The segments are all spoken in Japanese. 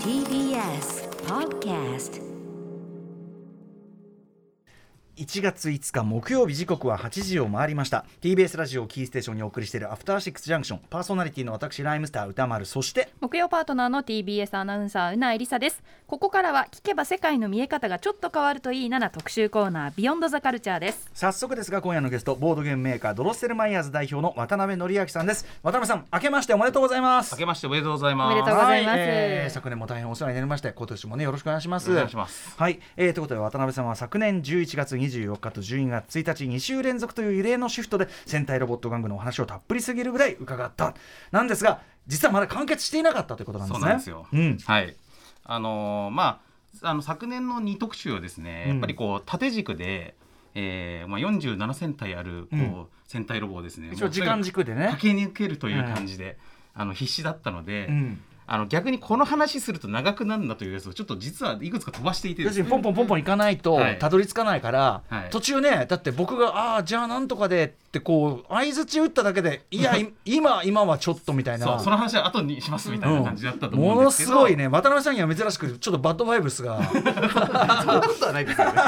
TBS Podcast 1月5日木曜日時刻は8時を回りました。TBS ラジオをキーステーションにお送りしているアフターシックスジャンクション。パーソナリティの私ライムスター歌丸。そして木曜パートナーの TBS アナウンサーうなえりさです。ここからは聞けば世界の見え方がちょっと変わるといいなな特集コーナービヨンドザカルチャーです。早速ですが今夜のゲストボードゲームメーカードロッセルマイヤーズ代表の渡辺則明さんです。渡辺さん明けましておめでとうございます。明けましておめでとうございます。おめでとうございます。はえー昨年も大変お世話になりまして今年もねよろしくお願いします。お願いします。はい、えー、ということで渡辺さんは昨年11月24日と12月1日2週連続という異例のシフトで戦隊ロボット玩具のお話をたっぷりすぎるぐらい伺った。なんですが実はまだ完結していなかったということなんですね。そうなんですよ。うん。はい。あのーまああの昨年の2特集はですね、うん。やっぱりこう縦軸で、えーまあ47戦隊あるこう、うん。戦隊ロボをですね、一応時間軸でね。駆け抜けるという感じで、あの必死だったので。うんあの逆にこの話すると長くなるんだというやつをちょっと実はいくつか飛ばしていて要するにポンポンポンポンいかないとはい。たどり着かないから、はい。途中ねだって僕が「ああーじゃあなんとかで」ってこう相づち打っただけで「いやい今今はちょっと」みたいな。その話は後にしますみたいな感じだったと思ものうんですけど、すごいね渡辺さんには珍しくちょっとバッドバイブスが。そんなことはないですよね。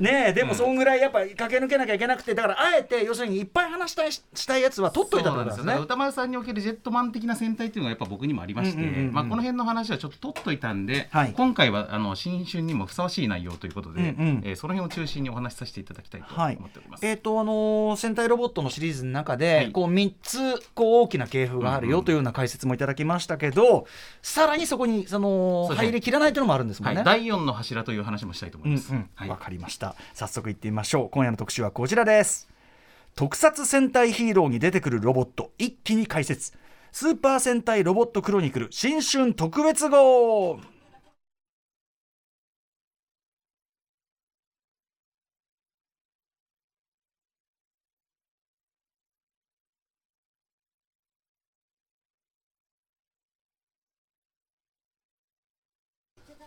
ねえでもそんぐらいやっぱ駆け抜けなきゃいけなくてだからあえて要するにいっぱい話したいしたいやつは取っといたんですよ。歌丸さんにおけるジェットマン的な戦隊っていうのがやっぱ僕にもありまして、うんうんうんうん。まあ、この辺の話はちょっと取っといたんで、はい。今回はあの新春にもふさわしい内容ということで、うんうん。えーその辺を中心にお話しさせていただきたいとはい。思っております。えーとあのー戦隊ロボットのシリーズの中で、はい。こう3つこう大きな系譜があるうんうんよというような解説もいただきましたけど、さらにそこにその入りきらないというのもあるんですもんね。はい、第4の柱という話もしたいと思います。うんうん。はい。わかりました。早速いってみましょう。今夜の特集はこちらです。特撮戦隊ヒーローに出てくるロボット一気に解説。スーパー戦隊ロボットクロニクル新春特別号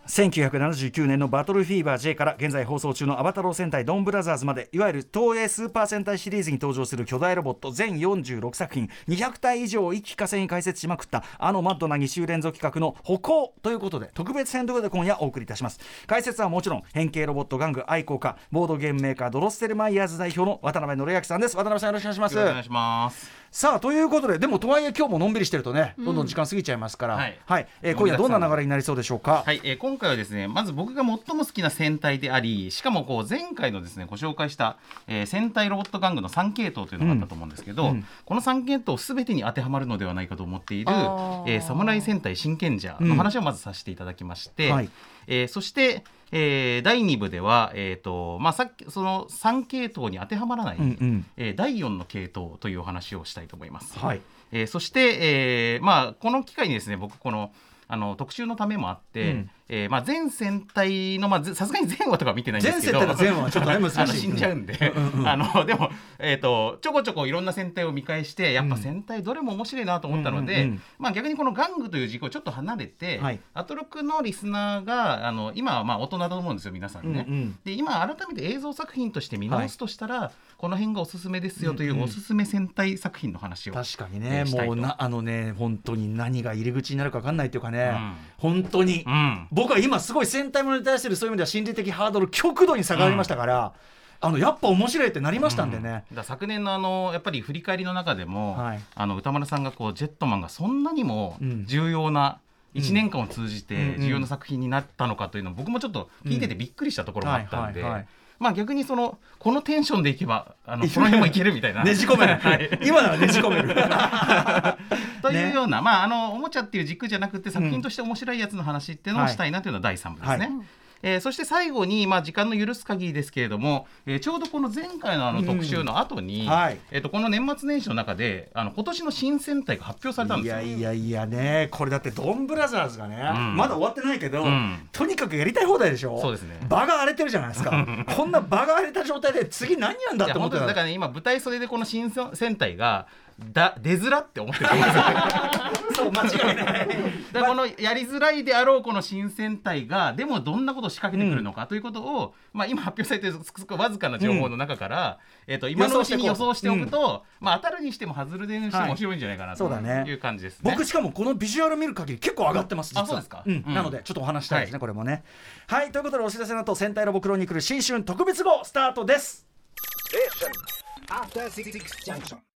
1979年のバトルフィーバー J から現在放送中のアバタロー戦隊ドンブラザーズまでいわゆる東映スーパー戦隊シリーズに登場する巨大ロボット全46作品。200体以上を一気化成に解説しまくったあのマッドな2週連続企画の歩行ということで特別編ということで今夜お送りいたします。解説はもちろん変形ロボット玩具愛好家ボードゲームメーカードロッセルマイヤーズ代表の渡辺則明さんです。渡辺さんよろしくお願いします。よろしくお願いします。さあということででもとはいえ今日ものんびりしてるとねどん。どん時間過ぎちゃいますから、はい。えー今夜どんな流れになりそうでしょうか、はい、えー今回はですねまず僕が最も好きな戦隊でありしかもこう前回のですねご紹介した、えー戦隊ロボット玩具の3系統というのがあったと思うんですけど、うん。うん。この3系統全てに当てはまるのではないかと思っているえー侍戦隊真剣者の話をまずさせていただきまして、はい。えーそして、えー第2部では、えーとまあ、さっきその3系統に当てはまらない、うんうん。えー第4の系統というお話をしたいと思います。はいえーそして、えーまあ、この機会にですね僕このあの特集のためもあって、うん。えーまあ、全戦隊のまあぜさすがに前話とか見てないんですけど全戦隊の前話はちょっとね難し。い あの死んじゃうんで、あのでも、えー、とちょこちょこいろんな戦隊を見返してやっぱ戦隊どれも面白いなと思ったので、うんまあ、逆にこの玩具という軸をちょっと離れて、はい。アトロクのリスナーがあの今はまあ大人だと思うんですよ皆さんね。うんうん。で今改めて映像作品として見直すとしたら、この辺がおすすめですよというんうん。うおすすめ戦隊作品の話を、確かにえねーしたいと。もうなあのね本当に何が入り口になるか分かんないっていうかね、うん。本当に、うん。僕は今すごい戦隊ものに対するそういう意味では心理的ハードル極度に下がりましたから、あのやっぱ面白いってなりましたんでね、だから昨年のあのやっぱり振り返りの中でも、はい。あの歌丸さんがこうジェットマンがそんなにもうん。重要な1年間を通じうんてうん。重要な作品になったのかというのを僕もちょっと聞いててびっくりしたところがあったんではいはいはい。まあ逆にそのこのテンションでいけばあのこの辺もいけるみたいな。ねじ込める、はい。今ならねじ込める。というような、まああのおもちゃっていう軸じゃなくて作品として面白いやつの話っていうのをしたいなというのは第3部ですね。はいえーそして最後に、まあ、時間の許す限りですけれども、えーちょうどこの前回のあの特集の後に、はい。えー、とこの年末年始の中であの今年の新戦隊が発表されたんいですよ。やいやいやねこれだってドンブラザーズがね、ん。まだ終わってないけど、うん。とにかくやりたい放題でしょ？そうですね。場が荒れてるじゃないですか。こんな場が荒れた状態で次何やんだって思ってた。本当にだからね今舞台袖でこの新戦隊がだ出づらって思ってると思うんです そう間違いない。だからこのやりづらいであろうこの新戦隊がでもどんなことを仕掛けてくるのかということを、まあ、今発表されているすごくわずかな情報の中から、えー、と今のうちに予想しておくと、まあ、当たるにしても外れにしても面白いんじゃないかなとそうだね。いう感じですね。僕しかもこのビジュアル見る限り結構上がってます実はあそうですか？なのでちょっとお話したいですね、はい。これもね。はいということでお知らせの後戦隊ロボクロニクル新春特別号スタートです。After Six Junction.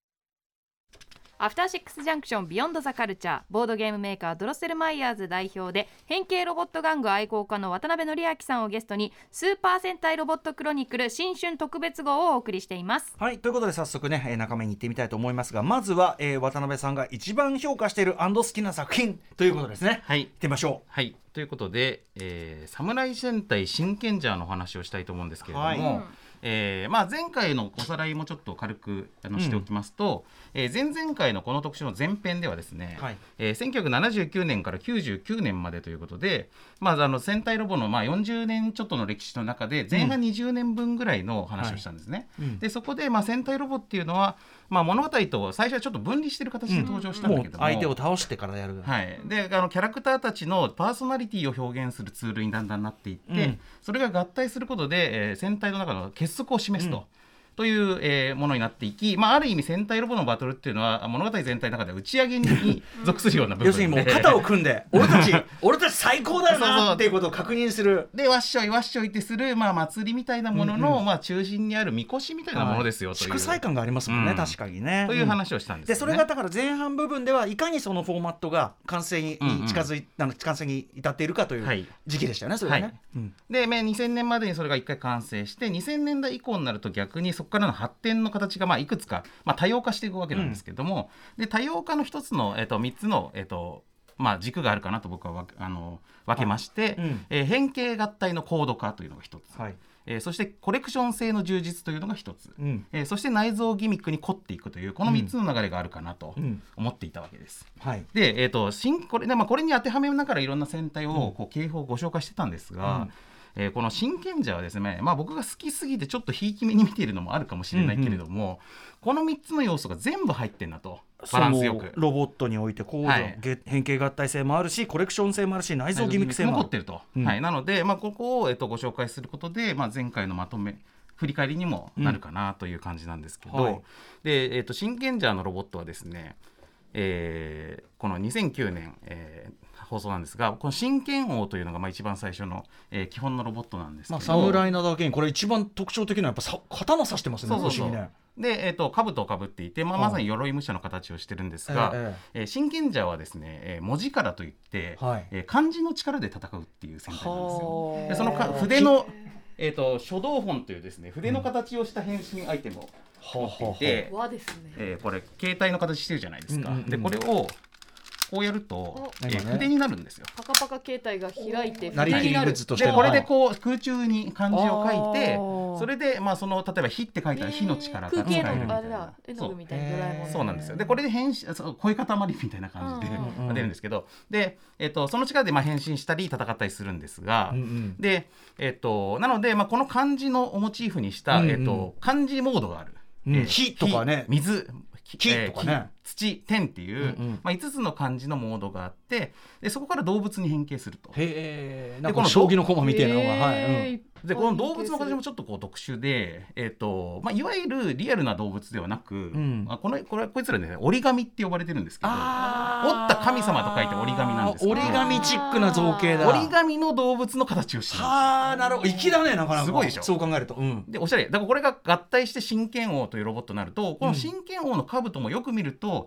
After Six Junction Beyond the Culture ボードゲームメーカードロッセルマイヤーズ代表で変形ロボット玩具愛好家の渡辺則明さんをゲストにスーパー戦隊ロボットクロニクル新春特別号をお送りしています。はいということで早速ね、えー中身に行ってみたいと思いますがまずは、えー渡辺さんが一番評価している好きな作品ということですね。はい。行ってみましょはい。ということで、えー、侍戦隊シンケンジャーのお話をしたいと思うんですけれども、はい。うんえーまあ、前回のおさらいもちょっと軽くあのしておきますと、えー前々回のこの特集の前編ではですね、はい。えー1979年から99年までということで、まあ、あの戦隊ロボのまあ40年ちょっとの歴史の中で前半20年分ぐらいの話をしたんですね。い。うん。でそこでまあ戦隊ロボっていうのは、まあ、物語と最初はちょっと分離してる形で登場したんだけども、相手を倒してからやる。はい、であのキャラクターたちのパーソナリティを表現するツールにだんだんなっていって、うん。それが合体することで、えー戦隊の中の結束を示すと。という、えーものになっていき、まあ、ある意味戦隊ロボのバトルっていうのは物語全体の中では打ち上げに属するような部分で。要するにもう肩を組んで 俺たち俺たち最高だよなっていうことを確認する。でわっしょいわっしょいってする、まあ、祭りみたいなものの、まあ、中心にあるみこしみたいなものですよ、という。祝祭感がありますもんね、うん。確かにね。という話をしたんですよね、でそれがだから前半部分ではいかにそのフォーマットが完成にうんうん。近づいあの完成に至っているかといはい。う時期でしたよね、それはね。はい。うん。で、まあ、2000年までにそれが1回完成して2000年代以降になると逆にそこからの発展の形がまあいくつか、まあ、多様化していくわけなんですけども、で多様化の一つの、えっと3つの、えっとまあ、軸があるかなと僕はわあの分けまして、うん。えー変形合体の高度化というのが一つ、はい。えーそしてコレクション性の充実というのが一つ、うん。えーそして内蔵ギミックに凝っていくというこの3つの流れがあるかなとうん。思っていたわけです。はい。で、えー、と新これで、まあ、これに当てはめながらいろんな戦隊をこう警報をご紹介してたんですが、うんえーこの真剣者はですね、まあ、僕が好きすぎてちょっとひいき目に見ているのもあるかもしれないけれども、この3つの要素が全部入ってんなとバランスよく。ロボットにおいて高度、はい。げ変形合体性もあるしコレクション性もあるし内蔵ギミック性もある。残ってると、うん。はい、なので、まあ、ここを、えっと、ご紹介することで、まあ、前回のまとめ振り返りにもなるかなという感じなんですけど、うん。はい。で、えっと、真剣ジャーのロボットはですね、えーこの2009年、えー放送なんですがこの真剣王というのがまあ一番最初の、えー基本のロボットなんですけど、まあ侍なだけにこれ一番特徴的なのはやっぱさ刀刺してますねそうそうね。で、えー、と兜をかぶっていて、まあ、うん。まさに鎧武者の形をしてるんですが、ええー真剣者はですね、えー文字からといって、はい。えー漢字の力で戦うっていう戦隊なんですよ。はあ。でそのか筆の、えー、と書道本というですね筆の形をした変身アイテムを持っていて、和ですね。えーこれ携帯の形してるじゃないですか。うんうんうん。でこれをこうやるとお、えー筆になるんですよ。パカパカ携帯が開いて筆になる。でこれではい。こう空中に漢字を書いてそれでまあその例えば「火」って書いたら火の力が使えるみたいな。そうなん。そうなんですよ。でこれで変身そう声塊みたいな感じで、うんうんまあ出るんですけど。で、えっとその力でまあ変身したり戦ったりするんですが、うんうん。で、えっとなので、まあ、この漢字のをモチーフにした、うんうん。えっと漢字モードがある。うん。えー火とかね。火水。木とかね。木土天っていう、うんうん。まあ、5つの漢字のモードがあってでそこから動物に変形すると。へえ。この将棋の駒みたいなのがはい、うん。えーでこの動物の形もちょっとこう特殊で、えっとまあ、いわゆるリアルな動物ではなく、ん。まあ、このこれこいつらね折り紙って呼ばれてるんですけど折った神様と書いて折り紙なんですけど折り紙チックな造形だ。折り紙の動物の形をしてるあなるほど。粋だねなかなか。すごいでしょ？そう考えると、うん、でおしゃれ。だからこれが合体して真剣王というロボットになるとこの真剣王の兜もよく見ると,、うん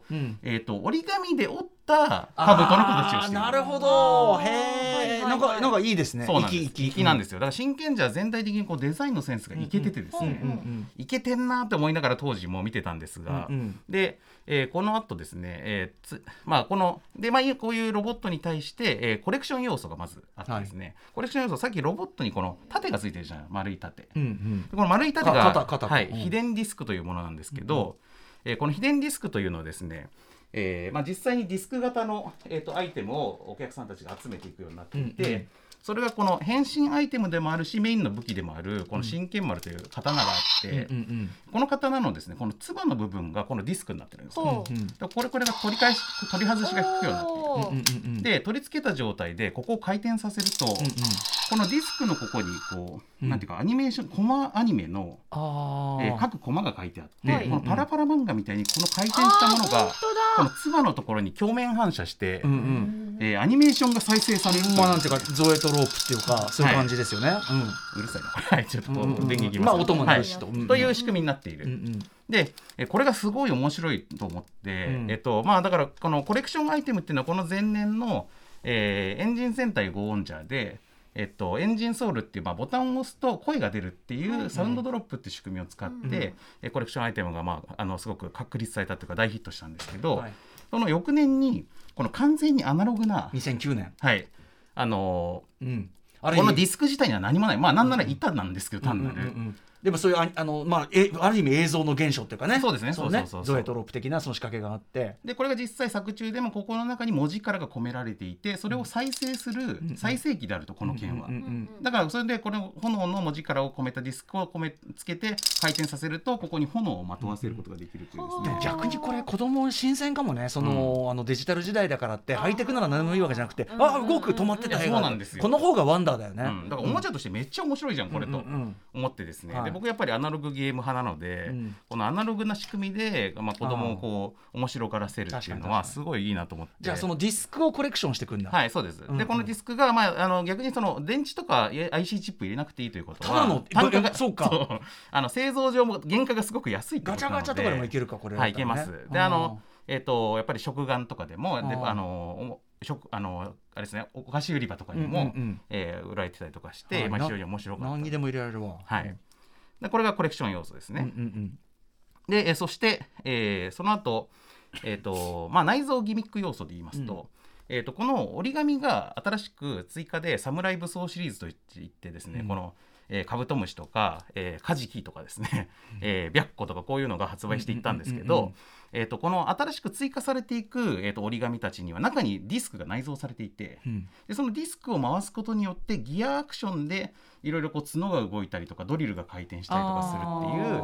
えー、と折り紙で折った兜の形をしてなるほど。へはいえ、はい。なんかなんかいいですね。そうなんです。粋粋なんですすよ。だから真剣者は全体的にこうデザインのセンスがいけててですね、うんうんいけてんなって思いながら当時も見てたんですが、うんうん。で、えーこの後ですね、えーつまあこのでまあこういうロボットに対して、えーコレクション要素がまずあってですね、コレクション要素さっきロボットにこの盾がついてるじゃん丸い盾。うんうん。でこの丸い盾がか肩肩はい、うん。秘伝ディスクというものなんですけど、えこの秘伝ディスクというのはですね、えーまあ、実際にディスク型の、えー、とアイテムをお客さんたちが集めていくようになっていて、うんうん。それがこの変身アイテムでもあるしメインの武器でもあるこの真剣丸という刀があって、うんうんこの刀のですねこのつばの部分がこのディスクになってるんですね。ほううん。これこれが取り返し取り外しが効くようになっている。ほううんうんうん。で取り付けた状態でここを回転させると、うんうん。このディスクのここにこう、うん。なんていうかアニメーションコマアニメの、えー各コマが書いてあって、はい。このパラパラ漫画みたいにこの回転したものがこのつばのところに鏡面反射して、うんうんえーアニメーションが再生されるまあなんていうかゾエトロープっていうかそういう感じですよね。うるさいな。これはいちょっとうんうんうん電源まあ音も鳴るしと。はい。うん。という仕組みになっている、うんうん。でえこれがすごい面白いと思って、うん。えっとまあだからこのコレクションアイテムっていうのはこの前年の、えーエンジン戦隊ゴーオンジャーでえっと、エンジンソウルっていう、まあ、ボタンを押すと声が出るっていうサウンドドロップっていう仕組みを使って、えコレクションアイテムが、まあ、あのすごく確立されたというか大ヒットしたんですけど、はい。その翌年にこの完全にアナログな、2009年。はいあのうん。ーこのディススク自体には何もないまあなんなら板なんですけど単なる、でもそういうああのまあえある意味映像の現象っていうかね。そうですね。そうそうそうそう。ゾエトロープ的なその仕掛けがあって。でこれが実際作中でもここの中に文字からが込められていてそれを再生する再生機であるとこの剣は。うんうんだからそれでこの炎の文字からを込めたディスクを込めつけて回転させるとここに炎をまとわせることができるというですね。逆にこれ子供新鮮かもね。その,、あのデジタル時代だからってハイテクなら何でもいいわけじゃなくて、あ動く止まってたそうなんですよ。この方がワンダーだよね、うん、だからおもちゃとしてめっちゃ面白いじゃんこれと。うんうん。思ってですね、はいで僕やっぱりアナログゲーム派なので、うん。このアナログな仕組みで、まあ、子供をこう面白がらせるっていうのはすごいいいなと思って。じゃあそのディスクをコレクションしていくんだ、はいそうです、うんでこのディスクが、まあ、あの逆にその電池とか IC チップ入れなくていいということは。ただの 単価がそうか。う。あの製造上も原価がすごく安いってことなので。ガチャガチャとかでもいけるかこれ。だはい、いけます。で、あの、えっ、と、やっぱり食玩とかでも、であの、お食、あの、あれですね、お菓子売り場とかにも、うんうんうん。えー売られてたりとかして、はい。なまあ、非常に面白かった。何にでも入れられるわ。はい。で、これがコレクション要素ですうんうんね。うんで、えーそして、えーその後、えっ、と、まあ、内蔵ギミック要素で言いますと。えー、とこの折り紙が新しく追加で「サムライ武装」シリーズといってですね、うんこの、えーカブトムシとか、えーカジキとかですね、えー、白虎とかこういうのが発売していったんですけど、えー、とこの新しく追加されていく、えー、と折り紙たちには中にディスクが内蔵されていてうん。でそのディスクを回すことによってギアアクションでいろいろこう角が動いたりとかドリルが回転したりとかするっていう、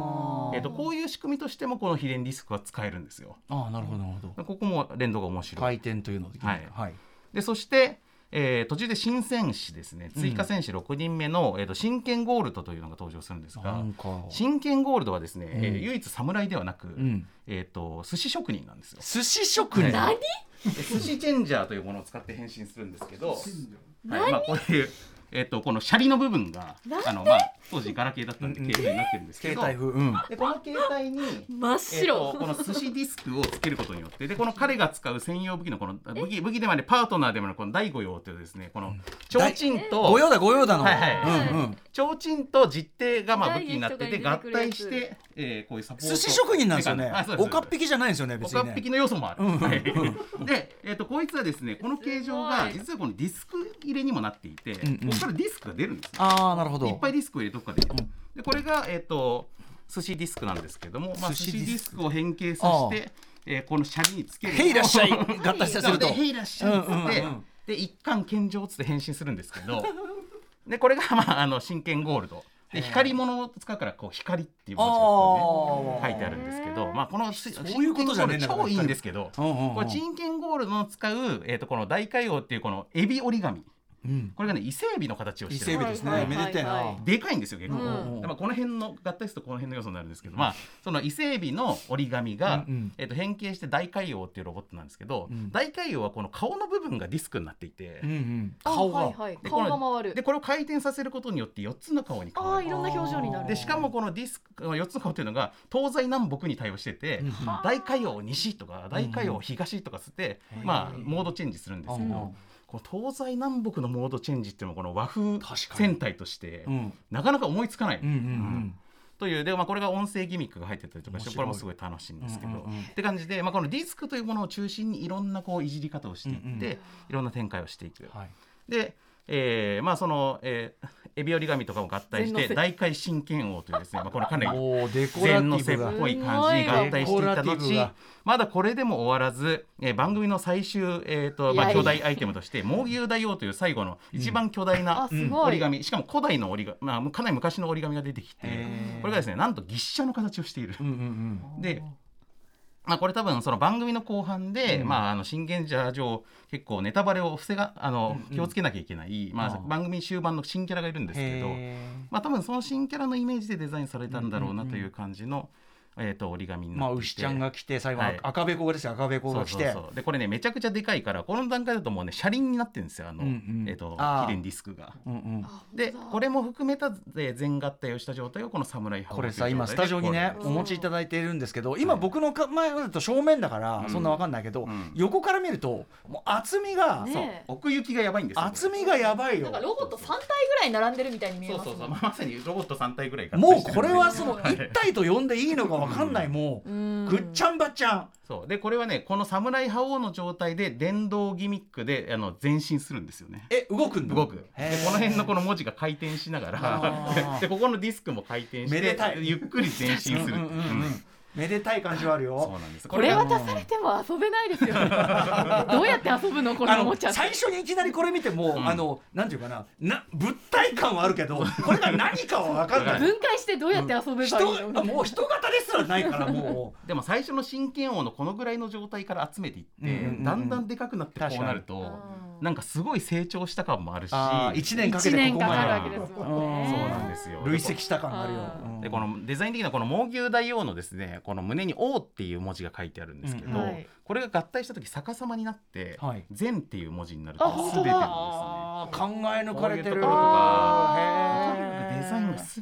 えー、とこういう仕組みとしてもこの秘伝ディスクは使えるんですよ。ああなるほどなるほど。ここも連動が面白い。回転というのではい。はい。でそして、えー途中で新戦士ですね。追加戦士6人目の、えー、と真剣ゴールドというのが登場するんですなが真剣ゴールドはですね、えーうん唯一侍ではなく、ん。えー、と寿司職人なんですよ。寿司職人？何で寿司チェンジャーというものを使って変身するんですけど、はい。まあ、こういう、えー、とこのシャリの部分があの、まあ、当時ガラケーだったんで携帯になってるんですけ携ど、帯風。うん。でこの携帯に真っえー、この寿司ディスクをつけることによってでこの彼が使う専用武器のこの武器武器でもありパートナーでもあるこの第五用というですねこの提灯と御用だ御用だの。はいはい。うんうん。提灯と実艇がまあ武器になってて合体して、えーこういうサポート。寿司職人なんですよね。あそうですおかっぴきじゃないんですよねお別にね。かっぴきの要素もある。んはい。で、えー、とこいつはですねこの形状が実はこのディスク入れにもなっていて、んうんここからディスクが出るんですよ。ああなるほど。いっぱいディスクを入れとくからで,、でこれが、えー、と寿司ディスクなんですけども、まあ、寿司ディスク。を変形させて、えーこのシャリにつける。とへいらっしゃい。合体させると。でへいらっしゃいっつって、で一貫献上っつって変身するんですけど でこれが、まあ、あの真剣ゴールド。で光り物を使うからこう光っていう文字がこう、ね、書いてあるんですけど、まあ、このそういうこと超いいんですけど、これ真剣ゴールドの使う、えー、とこの大海王っていうこのエビ折り紙。うんこれがね伊勢エビの形を伊してる。勢海老ですね。めでてえな。でかいんですよ結構、うん。でまあこの辺の合体するとこの辺の要素になるんですけど、まあその伊勢エビの折り紙が、えっと変形して大海王っていうロボットなんですけど、うん。大海王はこの顔の部分がディスクになっていて、うんうん。あ顔が。はいはい、で顔が回る。でこれを回転させることによって4つの顔に変わる。ああいろんな表情になる。でしかもこのディスク4つの顔っていうのが東西南北に対応してて、うん大海王西とか大海王東とかつって、まあモードチェンジするんですけど、うんこの東西南北のモードチェンジっていうのはこの和風戦隊として、うん。なかなか思いつかない。うんうんうん。というで、まあ、これが音声ギミックが入ってたりとかしてこれもすごい楽しいんですけど、うんうんうん。って感じで、まあ、このディスクというものを中心にいろんなこういじり方をしていって、うんうん。いろんな展開をしていく。はい。でえーまあその、えーエビ折り紙とかも合体して大海真剣王というですね、まあ、これかなり禅の背っぽい感じに合体していった後がまだこれでも終わらず、えー番組の最終、えーとまあ、巨大アイテムとして猛牛大王という最後の一番巨大な折り紙。しかも古代の折り紙、まあ、かなり昔の折り紙が出てきてこれがですねなんと牛車の形をしている。うんうんうん。でまあ、これ多分その番組の後半で、うん。まあ、あの新現者上結構ネタバレを防があの、うん気をつけなきゃいけない、まあ、番組終盤の新キャラがいるんですけど、へまあ、多分その新キャラのイメージでデザインされたんだろうなという感じの、えー、と折り紙にーまあなっていて牛ちゃんが来て最後はい。赤べこがですよ赤べこが来て。そうそうそう。でこれねめちゃくちゃでかいからこの段階だともうね車輪になってるんですよあの、うんうん。えー、とああキリンディスクが。うんうん。でこれも含めたえー全合体をした状態をこの侍これさ今スタジオにねお持ちいただいているんですけど今はい僕のか前だと正面だからうん。そんなわかんないけどうん。横から見るともう厚みがねそう。奥行きがやばいんですよ厚みがやばいよ。なんかロボット3体ぐらい並んでるみたいに見えそうますそうそうまさにロボット3体ぐらいもうこれはそのはい一体と呼んでいいのかわかんないもう。うん。ぐっちゃんばっちゃん。そう。でこれはねこの侍覇王の状態で電動ギミックであの前進するんですよね。え動くんだ？動く。でこの辺のこの文字が回転しながあらー。でここのディスクも回転してめでたい。ゆっくり前進する。うんうんうん。うんめでたい感じはあるそうよなんです。これが渡されても遊べないですよ。ね どうやって遊ぶのこのおもちゃ最初にいきなりこれ見ても、うん。あのなんていうかなな物体感はあるけどこれが何かは分かんない。分解してどうやって遊べばいい人のあもう人型ですらないからも でも最初の真剣王のこのぐらいの状態から集めていって、うんうんうんだんだんでかくなってこうなるうとんなんかすごい成長した感もあるし。あ1年かけ1てここまで。ね。そうなんですよ。累積した感があるよ。でこのデザイン的なこの猛牛大王のですねこの胸に「王」っていう文字が書いてあるんですけど、うん。はい。これが合体した時逆さまになってはい「善」っていう文字になるとあ全てなんですね。考え抜かれてる。とか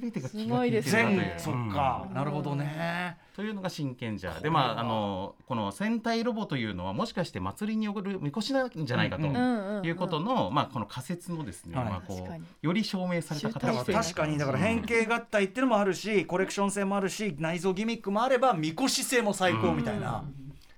全てが気すが利いてごいですね。るなそっか、うん。なるほどね。というのが真剣じゃでまああのこの戦隊ロボというのはもしかして祭りに送るみこしなんじゃないかと。うんうんうん。いうことの、まあ、この仮説のですね、はい。まあ、こ確かに。うより証明された形確かに。だから変形合体っていうのもあるしコレクション性もあるし内臓ギミックもあればみこし性も最高みたいな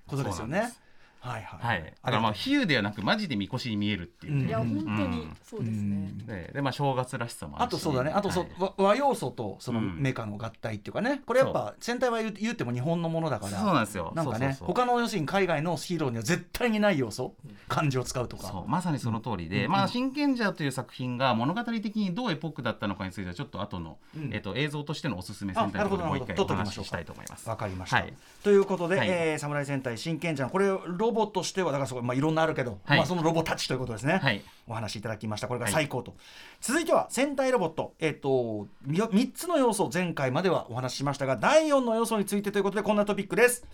ことですよね。はいはい。はい、だからまあ比喩ではなくマジでみこしに見えるっていう、うん。いや本当うにんそうですね。ででまあ正月らしさもあるし。あとそうだね。あとそう、はい。和和要素とそのうん。メカの合体っていうかね。これやっぱ戦隊は言う言っても日本のものだからそうなんですよ。なんかねそうそうそう。他の要するに海外のヒーローには絶対にない要素漢字を使うとか。そう。まさにその通りで、うん。まあ「真剣者」という作品が物語的にどうエポックだったのかについてはちょっと後の、うん。えっと映像としてのおすすめあ戦隊のところでもう一回お話ししたいと思います。わかりました、はい。ということで、はい。えー侍戦隊真剣者これロボとしてはだからそこ、まあ、いろんなあるけど、はい。まあ、そのロボたちということですね、はい。お話しいただきました。これが最高と、続いては戦隊ロボット。えっ、と3つの要素前回まではお話ししましたが第4の要素についてということでこんなトピックです。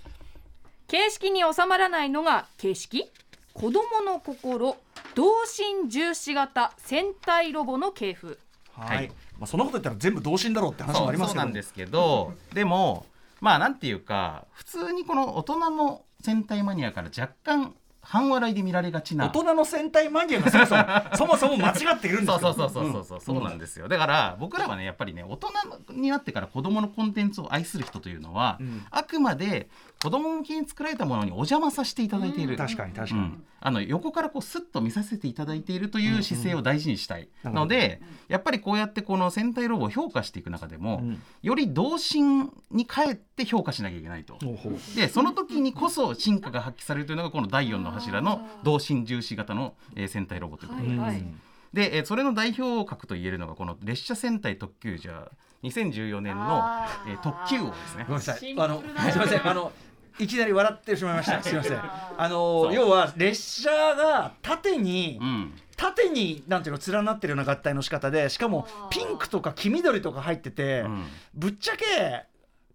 形式に収まらないのが形式？子供の心。同心重視型戦隊ロボの系譜。はい、はい。まあ、そんなこと言ったら全部同心だろうって話もありますけど。そうそうなんですけどでもまあなんていうか普通にこの大人の戦隊マニアから若干半笑いで見られがちな。大人の戦隊マニアがそもそもそもそも間違っているんですよ。そうそうそうそうそうそう。なんですよ。だから僕らはねやっぱりね大人になってから子供のコンテンツを愛する人というのは、うん。あくまで子供向けに作られたものにお邪魔させていただいている、確かに確かに、うん。あの横からこうスッと見させていただいているという姿勢を大事にしたい、うんのでやっぱりこうやってこの戦隊ロボを評価していく中でも、うん。より童心に帰って評価しなきゃいけないと。でその時にこそ進化が発揮されるというのがこの第4の柱の童心重視型の、えー戦隊ロボということです。はいはい。で、えーそれの代表格と言えるのがこの列車戦隊特急じゃ2014年のえー特急王ですね。ごめんなさシいあのすみませんあのいきなり笑ってしまいました。すみません。あの要は列車が縦に、うん。縦になんていうの連なってるような合体の仕方でしかもピンクとか黄緑とか入ってて、うん。ぶっちゃけ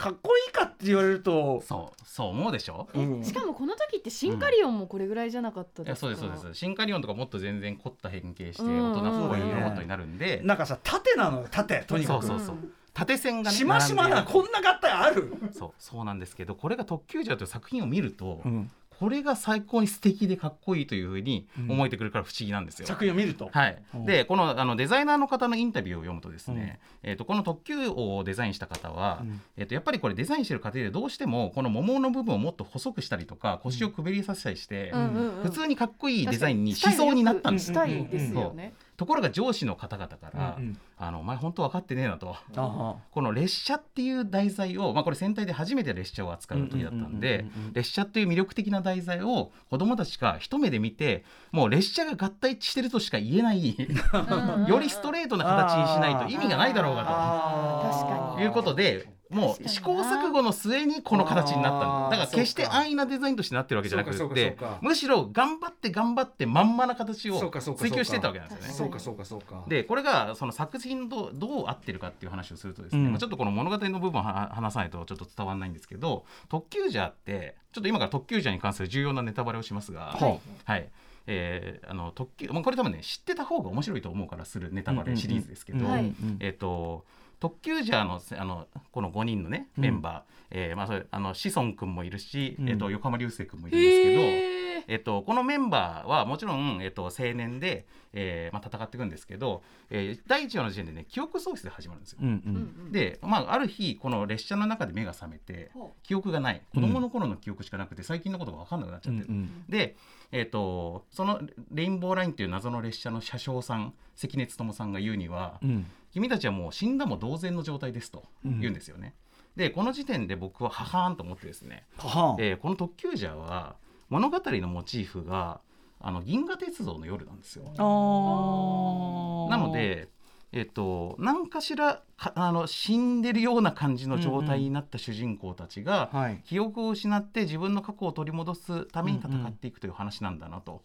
かっこいいかって言われると、そうそう思うでしょ？うん。しかもこの時ってシンカリオンもこれぐらいじゃなかったいですか、やそうですそうです。シンカリオンとかもっと全然凝った変形してうん。大人っぽいうんロボットになるんで、なんかさ縦なのよ縦とにかくそう。そうそう縦線がねしましまなこんな合体ある、そうそうなんですけどこれが特急ジャーという作品を見ると、うんこれが最高に素敵でかっこいいというふうに思えてくるから不思議なんですよ。作品を見ると、はい。う。ん、でこのあのデザイナーの方のインタビューを読むとですね、えー、とこの特急王をデザインした方は、うん。えー、とやっぱりこれデザインしてる過程でどうしてもこの桃の部分をもっと細くしたりとか腰をくびりさせたりして、うんうんうん。普通にかっこいいデザインにしそうになったんですしたいですよねところが上司の方々から「うんうん。あのお前本当分かってねえな」と。この列車っていう題材を、まあ、これ戦隊で初めて列車を扱う時だったんで列車っていう魅力的な題材を子どもたちが一目で見てもう列車が合体してるとしか言えない よりストレートな形にしないと意味がないだろうがあ確かということでもう試行錯誤の末にこの形になったんだだから決して安易なデザインとしてなってるわけじゃなくてむしろ頑張って頑張ってまんまな形を追求してったわけなんですよね。そうかそうかそうか。でこれがその作品とどう合ってるかっていう話をするとですね、うん。まあちょっとこの物語の部分をは話さないとちょっと伝わらないんですけど特急ジャーってちょっと今から特急ジャーに関する重要なネタバレをしますが、はい。はい。えーあの特急、まあ、これ多分ね知ってた方が面白いと思うからするネタバレシリーズですけど、うんうんうん。はいえっ、と特急ジャーのせあのこの5人のねメンバー、えーまあ、それあの志尊君もいるし、うん。えっと横浜流星君もいるんですけど。えっと、このメンバーはもちろん、えっと、青年で、えーまあ、戦っていくんですけど、えー第1話の時点でね記憶喪失で始まるんですよ。うんううんん。で、まあ、ある日この列車の中で目が覚めてほ記憶がない。子供の頃の記憶しかなくて最近のことが分かんなくなっちゃってる。うん。で、えっとそのレインボーラインっていう謎の列車の車掌さん関根勤さんが言うには、うん君たちはもう死んだも同然の状態ですと言うんですよね。でこの時点で僕はははーんと思ってですねははでこの特急ジャーは物語のモチーフがあの銀河鉄道の夜なんですよ。あなので、えっと、何かしらかあの死んでるような感じの状態になった主人公たちが、はい。記憶を失って自分の過去を取り戻すために戦っていくという話なんだなと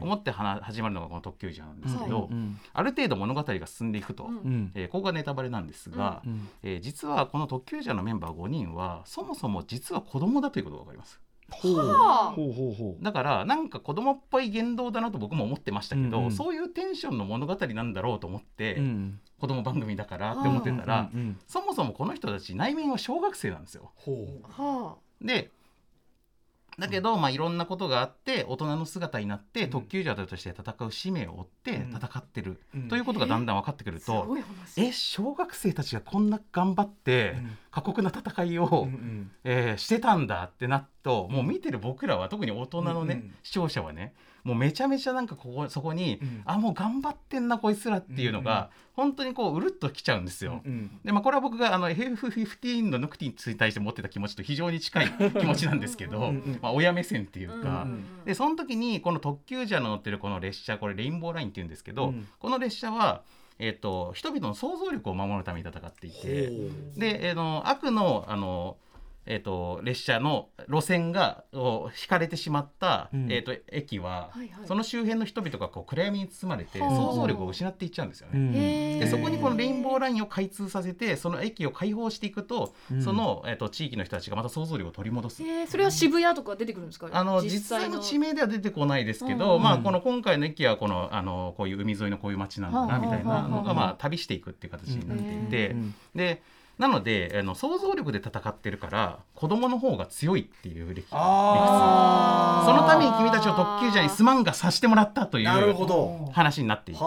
思ってはな始まるのがこの特急ジャーなんですけど、うんある程度物語が進んでいくと、うん。うんえーここがネタバレなんですが、うんえー実はこの特急ジャーのメンバー5人はそもそも実は子供だということが分かります。ほう。はあ。ほうほうほう。だからなんか子供っぽい言動だなと僕も思ってましたけど、うんうん。そういうテンションの物語なんだろうと思って、うん。子供番組だからって思ってたら、うんうんそもそもこの人たち内面は小学生なんですよ。ほはでだけど、まあ、いろんなことがあって大人の姿になって、うん。特急ジャーとして戦う使命を負ってうん。戦ってる、うん。ということがだんだん分かってくると、ごい話。え小学生たちがこんな頑張ってうん。過酷な戦いを、うんうん。えーしてたんだってなっともう見てる僕らは特に大人のね、視聴者はねもうめちゃめちゃなんかここそこに、うん。あもう頑張ってんなこいつらっていうのが、本当にこううるっときちゃうんですよ。うんでまあ、これは僕があの FF15 のヌクティに対して持ってた気持ちと非常に近い 気持ちなんですけどうんうんまあ、親目線っていうか、うんでその時にこの特急ジャーの乗ってるこの列車これレインボーラインっていうんですけど、うん。この列車は、えっと人々の想像力を守るために戦っていてで、えーの悪のあのえー、と列車の路線がを引かれてしまった、うん。えー、と駅は、はいはい。その周辺の人々がこう暗闇に包まれてはあ想像力を失っていっちゃうんですよね。でそこにこのレインボーラインを開通させてその駅を開放していくと、うん。その、えー、と地域の人たちがまた想像力を取り戻す。えー。それは渋谷とか出てくるんですか？あの実際の。地名では出てこないですけど、うん。まあ、この今回の駅はこのあのこういう海沿いのこういう街なんだなみたいなのが、まあ、旅していくっていう形になっていて、うん。でなのであの想像力で戦ってるから子供の方が強いっていう理理屈そのために君たちを特急ジャーにすまんがさせてもらったといなるほうど。話になっていて。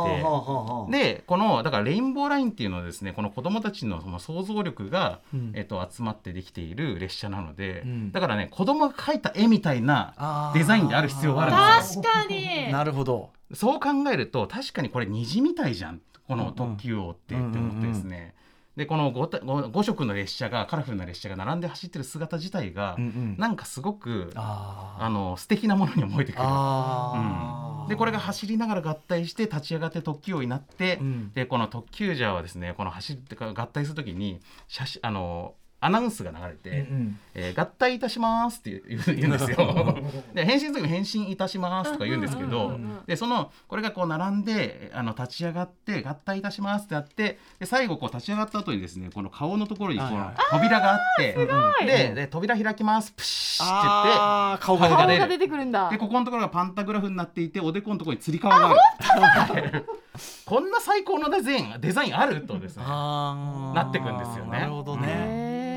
でこのだからレインボーラインっていうのはですねこの子どもたちのその想像力が、うん。えっと、集まってできている列車なので、うん。だからね子供が描いた絵みたいなデザインである必要があるんですよ。確かに。なるほど。そう考えると確かにこれ虹みたいじゃん。この特急王って、って思ってですね、でこの 5, 5色の列車がカラフルな列車が並んで走ってる姿自体が、うんうん。なんかすごくあの素敵なものに思えてくる。あー。でこれが走りながら合体して立ち上がって特急王になって、うん。でこの特急ジャーはですねこの走ってか合体するときに写真あのアナウンスが流れて、うんえー合体いたしますって言う言うんですよ。で返信する時も返信いたしますとか言うんですけど、でそのこれがこう並んであの立ち上がって合体いたしますってなってで最後こう立ち上がった後にですねこの顔のところにこはいはい。の扉があって、い。でで扉開きます。プシッって言って。顔が出てくるんだ。でここのところがパンタグラフになっていておでこのところにつり革がある。こんな最高のデザインデザインあるとですねなってくんですよね。なるほどね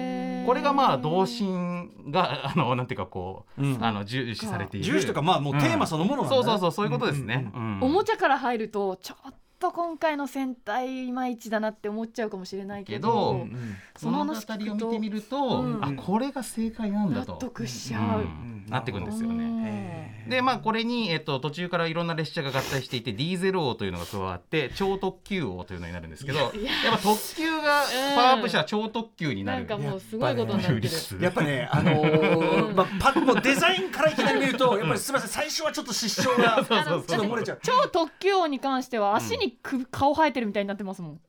これがまあ童心があのなんていうかこう、うん。あの重視されている。重視とかまあもうテーマそのものなんだね。そうそうそうそういうことですね、うんおもちゃから入るとちょっと今回の戦隊いまいちだなって思っちゃうかもしれないけどけどうんその物語を見てみると、うん。あこれが正解なんだと。納得しちゃう。うん。なってくるんですよね。でまあこれに、えっと、途中からいろんな列車が合体していてディーゼル王というのが加わって超特急王というのになるんですけどやっぱ特急がパワーアップしたら超特急になる。なんかもうすごいことになってる。やっぱね、あのーまあ、パッもうデザインからいきなり見ると、やっぱりすみません、最初はちょっと失笑が、ちょっと漏れちゃう。超特急王に関しては足にく、顔生えてるみたいになってますもん。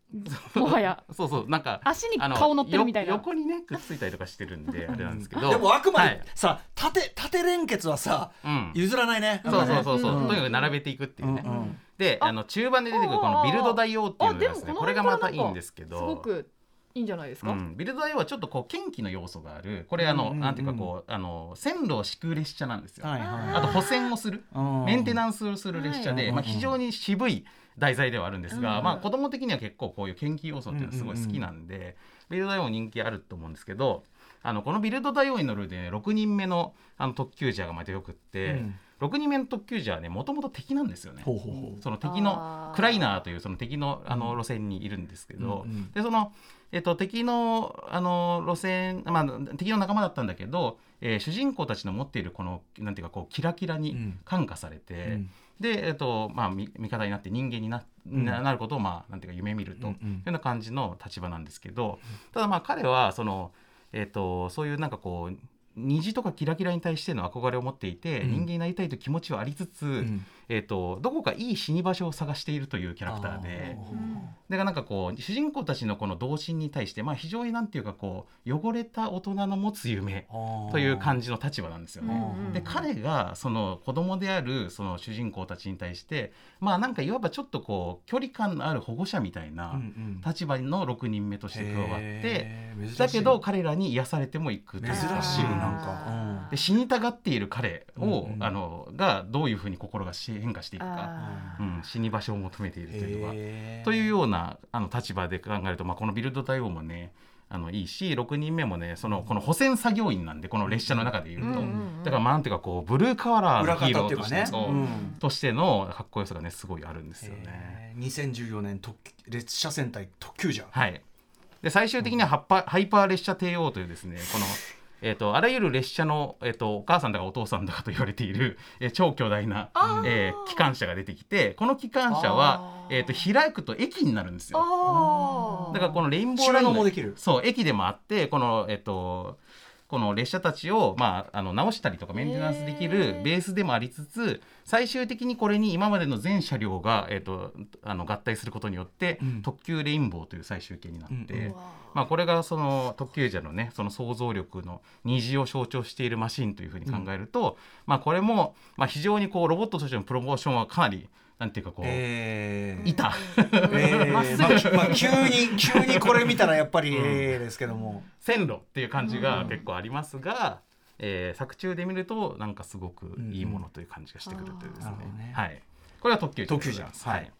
もはや。そうそうなんか足にあの顔乗ってるみたいな。よ横にねくっついたりとかしてるんで あれなんですけど。でもあくまはい。でさ、縦縦連結はさ、うん。譲らないね。そうそうそうそう、うんとにかく並べていくっていうね、うんうん。であの中盤で出てくるこのビルド大王っていうのがですねあでもこれがまたいいんですけど。すごくいいんじゃないですか？うん、ビルド大王はちょっとこう剣気の要素がある。これあの、うんうん。うんなんていうかこうあの線路を敷く列車なんですよ、はいはいあと補線をする。メンテンナンスをする列車で、はい。まあ、非常に渋い題材ではあるんですが、うんまあ、子供的には結構こういう研究要素っていうのはすごい好きなんで、ビルド大王人気あると思うんですけどあのこのビルド大王に乗るで、6人目のあの特急ジャーがまたよくって、6人目の特急ジャーはねもともと敵なんですよね。その敵のクライナーというその敵のあの路線にいるんですけど、うんうん。でその、えっと、敵のあの路線、まあ、敵の仲間だったんだけど、えー主人公たちの持っているこのなんていうかこうキラキラにうん。感化されて、うんで、えっとまあ、味味方になって人間にな,、ん。ななることを、まあ、なんていうか夢見ると、いうような感じの立場なんですけどただまあ彼はその、えっと、そういうなんかこう虹とかキラキラに対しての憧れを持っていて、うん。人間になりたいという気持ちはありつつ、んえー、とどこかいい死に場所を探しているというキャラクターで。だからなんかこう主人公たちのこの童心に対して、まあ、非常になんていうかこう汚れた大人の持つ夢という感じの立場なんですよね。うんうんで彼がその子供であるその主人公たちに対してまあなんかいわばちょっとこう距離感のある保護者みたいな立場の6人目として加わって、だけど彼らに癒されてもいくという。珍しいなんか。で死にたがっている彼を、うんうんあのがどういうふうに心がし変化していくか、あうん、死に場所を求めているというのは。というようなあの立場で考えると、まあ、このビルド対応もねあのいいし6人目もねそのこの補選作業員なんでこの列車の中でいうと、うんうんうん。だからまあなんていうかこうブルーカワラーの裏ヒーロー方っていうかね。としてそううんとしてのかっこよさがねすごいあるんですよね。へー。2014年特列車戦隊特急じゃん。はい、で最終的にはハッパハイパー列車帝王というですねこの、えー、とあらゆる列車の、えー、とお母さんだかお父さんだかと言われている、えー超巨大な、えー機関車が出てきてこの機関車は、えー、と開くと駅になるんですよ。あだからこのレインボーラインが収納もできる。そう駅でもあってこのえっとこの列車たちを、まあ、あの直したりとかメンテナンスできるベースでもありつつ最終的にこれに今までの全車両が、えっと、あの合体することによって、うん。特急レインボーという最終形になって、うんうんまあ、これがその特急車のねその想像力の虹を象徴しているマシンというふうに考えると、まあ、これも、まあ、非常にこうロボットとしてのプロモーションはかなりなんていうかこう、えー。いた。えー。まっすぐ。まあまあ急に急にこれ見たらやっぱりええですけども。線路っていう感じが結構ありますが、えー作中で見るとなんかすごくいいものという感じがしてくるというですね,、はい、これは特急トッキュウジャー。はい。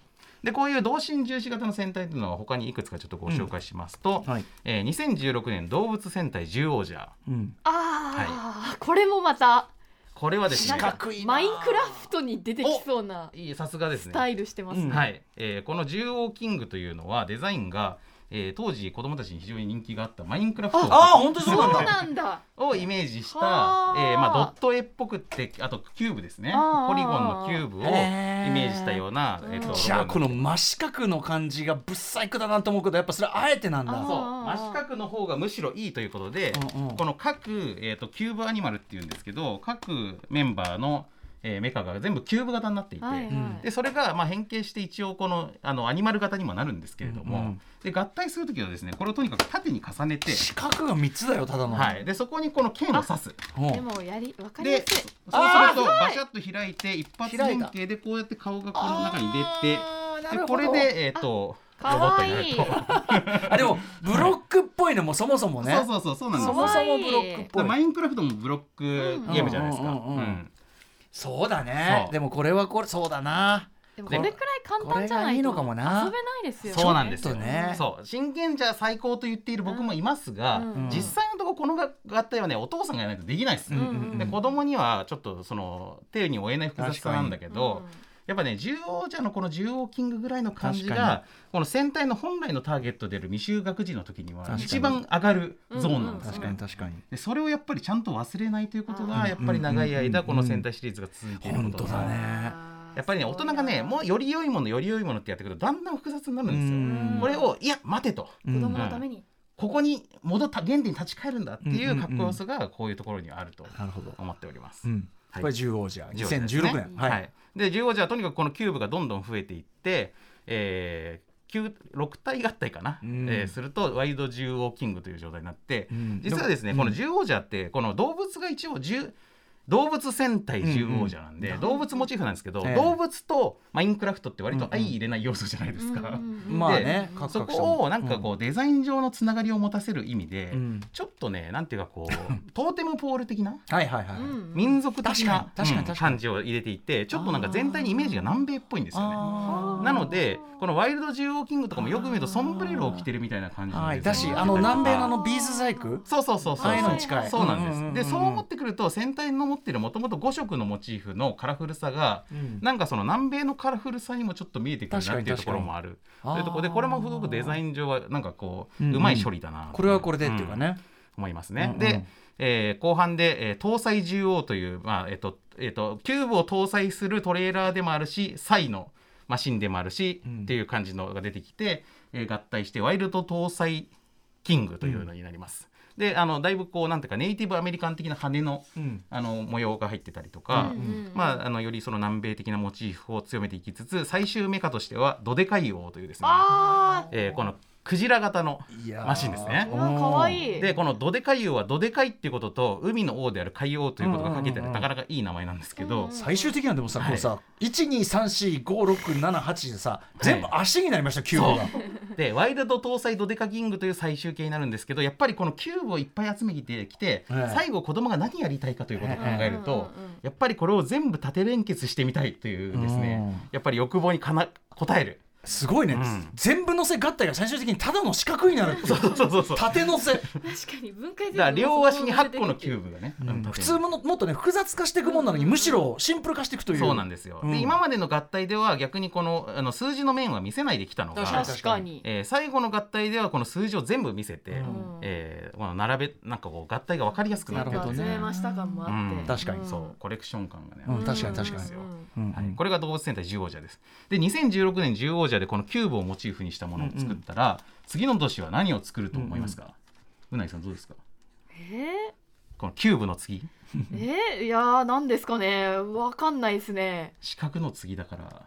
でこういう童心重視型の戦隊というのは他にいくつかちょっとご紹介しますと、はい。えー2016年動物戦隊ジュウオウジャー。うん。あー、これもまたこれはですねマインクラフトに出てきそうないいさすがですね。スタイルしてますね。うんはい、えーこの獣王キングというのはデザインが、えー当時子供たちに非常に人気があったマインクラフトをああ本当にそうなんそうだ。なんだ。をイメージした、はあ。えーまあ、ドット絵っぽくってあとキューブですね。ポリゴンのキューブをイメージしたような、えーとじゃあこの真四角の感じがぶっ細工だなと思うけどやっぱそれあえてなんだ。あそう。真四角の方がむしろいいということで、うんうん。この各、えー、とキューブアニマルっていうんですけど各メンバーの、えーメカが全部キューブ型になっていて、はいはい。でそれがまあ変形して一応このあのアニマル型にもなるんですけれども、うんうんで合体する時はですねこれをとにかく縦に重ねて、四角が三つだよただの。はい、でそこにこの剣を刺す。うん。でもやりわかりやですい。そうするとバシャッと開いて一発開いた変形でこうやって顔がこの中に出てでこれでえっ、とかロボットわいいになると。あでもブロックっぽいのもそもそもね。そうそうそうそうなんですよそもそもブロックっぽい。マインクラフトもブロックゲームじゃないですか。うんうんうんうんうんそうだね。でもこれはこれそうだな。でもこれくらい簡単じゃないと遊べないですよ。ね。そうなんですよ。ね。そう。真剣じゃ最高と言っている僕もいますが、うん。実際のところこの合体はねお父さんがやらないとできないです。うんうんうん。で子供にはちょっとその手に負えない複雑さなんだけど、やっぱね獣王者のこの獣王キングぐらいの感じがこの戦隊の本来のターゲットである未就学児の時には一番上がるゾーンなんですよ確かに確かに。でそれをやっぱりちゃんと忘れないということうんがやっぱり長い間うんこの戦隊シリーズが続いていることがだね。やっぱりね大人がねもうより良いものより良いものってやってくるとだんだん複雑になるんですよ。うん。これをいや待てと。うん。子供のために。ここに戻った原点に立ち返るんだっていうかっこよさがこういうところにはあるとなるほど。思っております。うん。はいこれ10王者15ですね。2016年。ははい。い、で15じゃとにかくこのキューブがどんどん増えていって、えー、6体合体かな、うん。えーするとワイド獣王キングという状態になって、うん。実はですね、うんこの獣王者ってこの動物が一応獣動物戦隊獣王者なんで、うんうん動物モチーフなんですけど、ええ。動物とマインクラフトって割と相入れない要素じゃないですか。まあねそこをなんかこうデザイン上のつながりを持たせる意味で、うん。ちょっとねなんていうかこう トーテムポール的なはいはいはい。民族的な感じを入れていてちょっとなんか全体にイメージが南米っぽいんですよね。なのでこのワイルド獣王キングとかもよく見るとソンブレロを着てるみたいな感じだしあの南米のあのビーズ細工？そうそうそうそうああいうのに近い。そうなんです、でそう思ってくると戦隊の持ってるもともと5色のモチーフのカラフルさが、うん。なんかその南米のカラフルさにもちょっと見えてくるなっていうところもある。というところでこれもすごくデザイン上はなんかこう、うんうん。うまい処理だなこれはこれでっていうかね。思いますね。うんうん。で、えー後半で、えー搭載獣王という、まあえっとえっとキューブを搭載するトレーラーでもあるしサイのマシンでもあるし、うん。っていう感じのが出てきて、えー合体してワイルド搭載キングというのになります。であのだいぶこうなんていうかネイティブアメリカン的な羽のうん。あの模様が入ってたりとか、まあ、あのよりその南米的なモチーフを強めていきつつ最終メカとしてはドデカイ王というですね、あえーこのクジラ型のマシンですね。ー。うわ可愛い。でこのドデカイオーはドデカイっていうことと海の王である海王ということがかけてうんうんうんなかなかいい名前なんですけど、最終的にはでもさ、はい。こうさ1234567でさ全部足になりましたキューブが。でワイルドトウサイドデカキングという最終形になるんですけどやっぱりこのキューブをいっぱい集めてきて、ええ。最後子供が何やりたいかということを考えると、やっぱりこれを全部縦連結してみたいというですね、やっぱり欲望にかな応える。すごいね、うん。全部乗せ合体が最終的にただの四角になるっていう。そうそうそうそう。縦乗せ、確かに分解だから両足に8個のキューブがね、うん。うん普通ものもっとね複雑化していくもんなのにむしろシンプル化していくという。そうなんですよ、うん。で今までの合体では逆にこのあの数字の面は見せないできたのが確かに。えー最後の合体ではこの数字を全部見せて、うん。えーこの並べなんかこう合体が分かりやすくなってるなるほどねました感もあって、うん。確かに。そう。コレクション感がね、うん。確かに確かに。ですよ。うん。はい、これが動物戦隊ジュウオウジャーです。で2016年ジュウオウジャーでこのキューブをモチーフにしたものを作ったら、次の年は何を作ると思いますか、うなぎさんどうですか？えこのキューブの次？ー、えー、いやーなんですかね。わかんないですね。四角の次だから。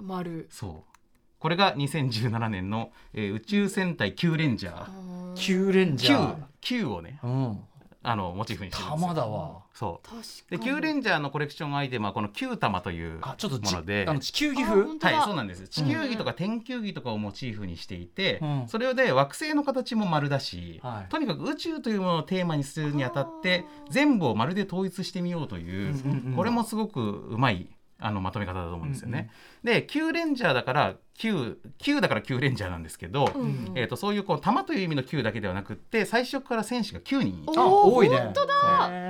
丸。そう。これが2017年の、えー宇宙戦隊キューレンジャー。キューレンジャー。Q, Q をね。うんあのモチーフにしてるんですよ。玉だわ。そう。確かでにキューレンジャーのコレクションアイテムはこのキュータマというあちょっとちもので。あの地球儀あ風はいそうなんです。地球儀とか天球儀とかをモチーフにしていて、うん。それで惑星の形も丸だし、はい。とにかく宇宙というものをテーマにするにあたって全部を丸で統一してみようという、うんうんうんこれもすごくうまいあのまとめ方だと思うんですよね。でキューレンジャーだからキューキューだからキューレンジャーなんですけど、うんうんえー、とそういうこう玉という意味の9だけではなくって最初から戦士が9人あ多いね。本当だ。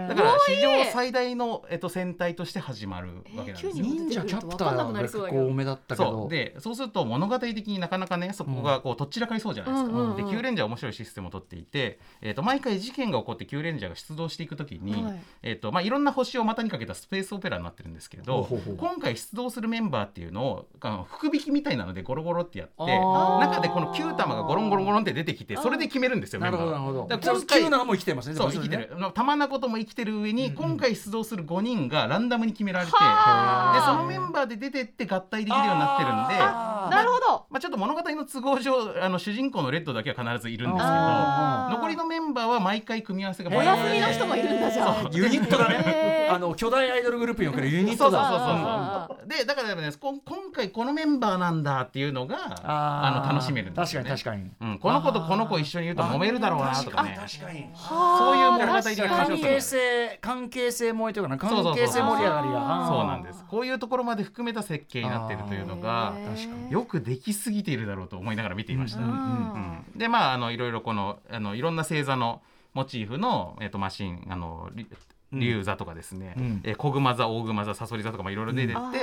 だから史上最大の、えっと、戦隊として始まるわけなんですよ。えー9忍者キャプターが結構多めだったけそどう。でそうすると物語的になかなかねそこがこうとっちらかりそうじゃないですか。うんうんうんでキューレンジャーは面白いシステムを取っていて、えー、と毎回事件が起こってキューレンジャーが出動していくときに、はい。えーとまあ、いろんな星を股にかけたスペースオペラになってるんですけどほうほうほう。今回出動するメンバーっていうのをあの福引きみたいなのでゴロゴロってやって中でこのキュータマがゴロンゴロンゴロンって出てきてそれで決めるんですよメンバーるほどなるほど。だから今回キューなのも生きてますねそうでも。ね生きてる。玉なことも生きてる上に、今回出動する5人がランダムに決められてではあ。そのメンバーで出てって合体できるようになってるんでなるほど。まあ、ちょっと物語の都合上あの主人公のレッドだけは必ずいるんですけど残りのメンバーは毎回組み合わせがお休みの人もいるんだじゃあユニットだねあの巨大アイドルグループにおけるユニットだ。そうそうそうあそう。でだからねこん今回このメンバーなんだっていうのがあの楽しめるんですよね。確かに確かに。うん、この子とこの子一緒にいると揉めるだろうなとかね。あ確かにそういう物語的な関係性関係性萌えというかな関係性盛り上がりが。そうなんです。こういうところまで含めた設計になっているというのがよくできすぎているだろうと思いながら見ていました、うんうんうん。でまああのいろいろこのあのいろんな星座のモチーフの、えっとマシンあのリ竜座とかですね、うん。えー小熊座大熊座さそり座とかもいろいろ出てって、うん。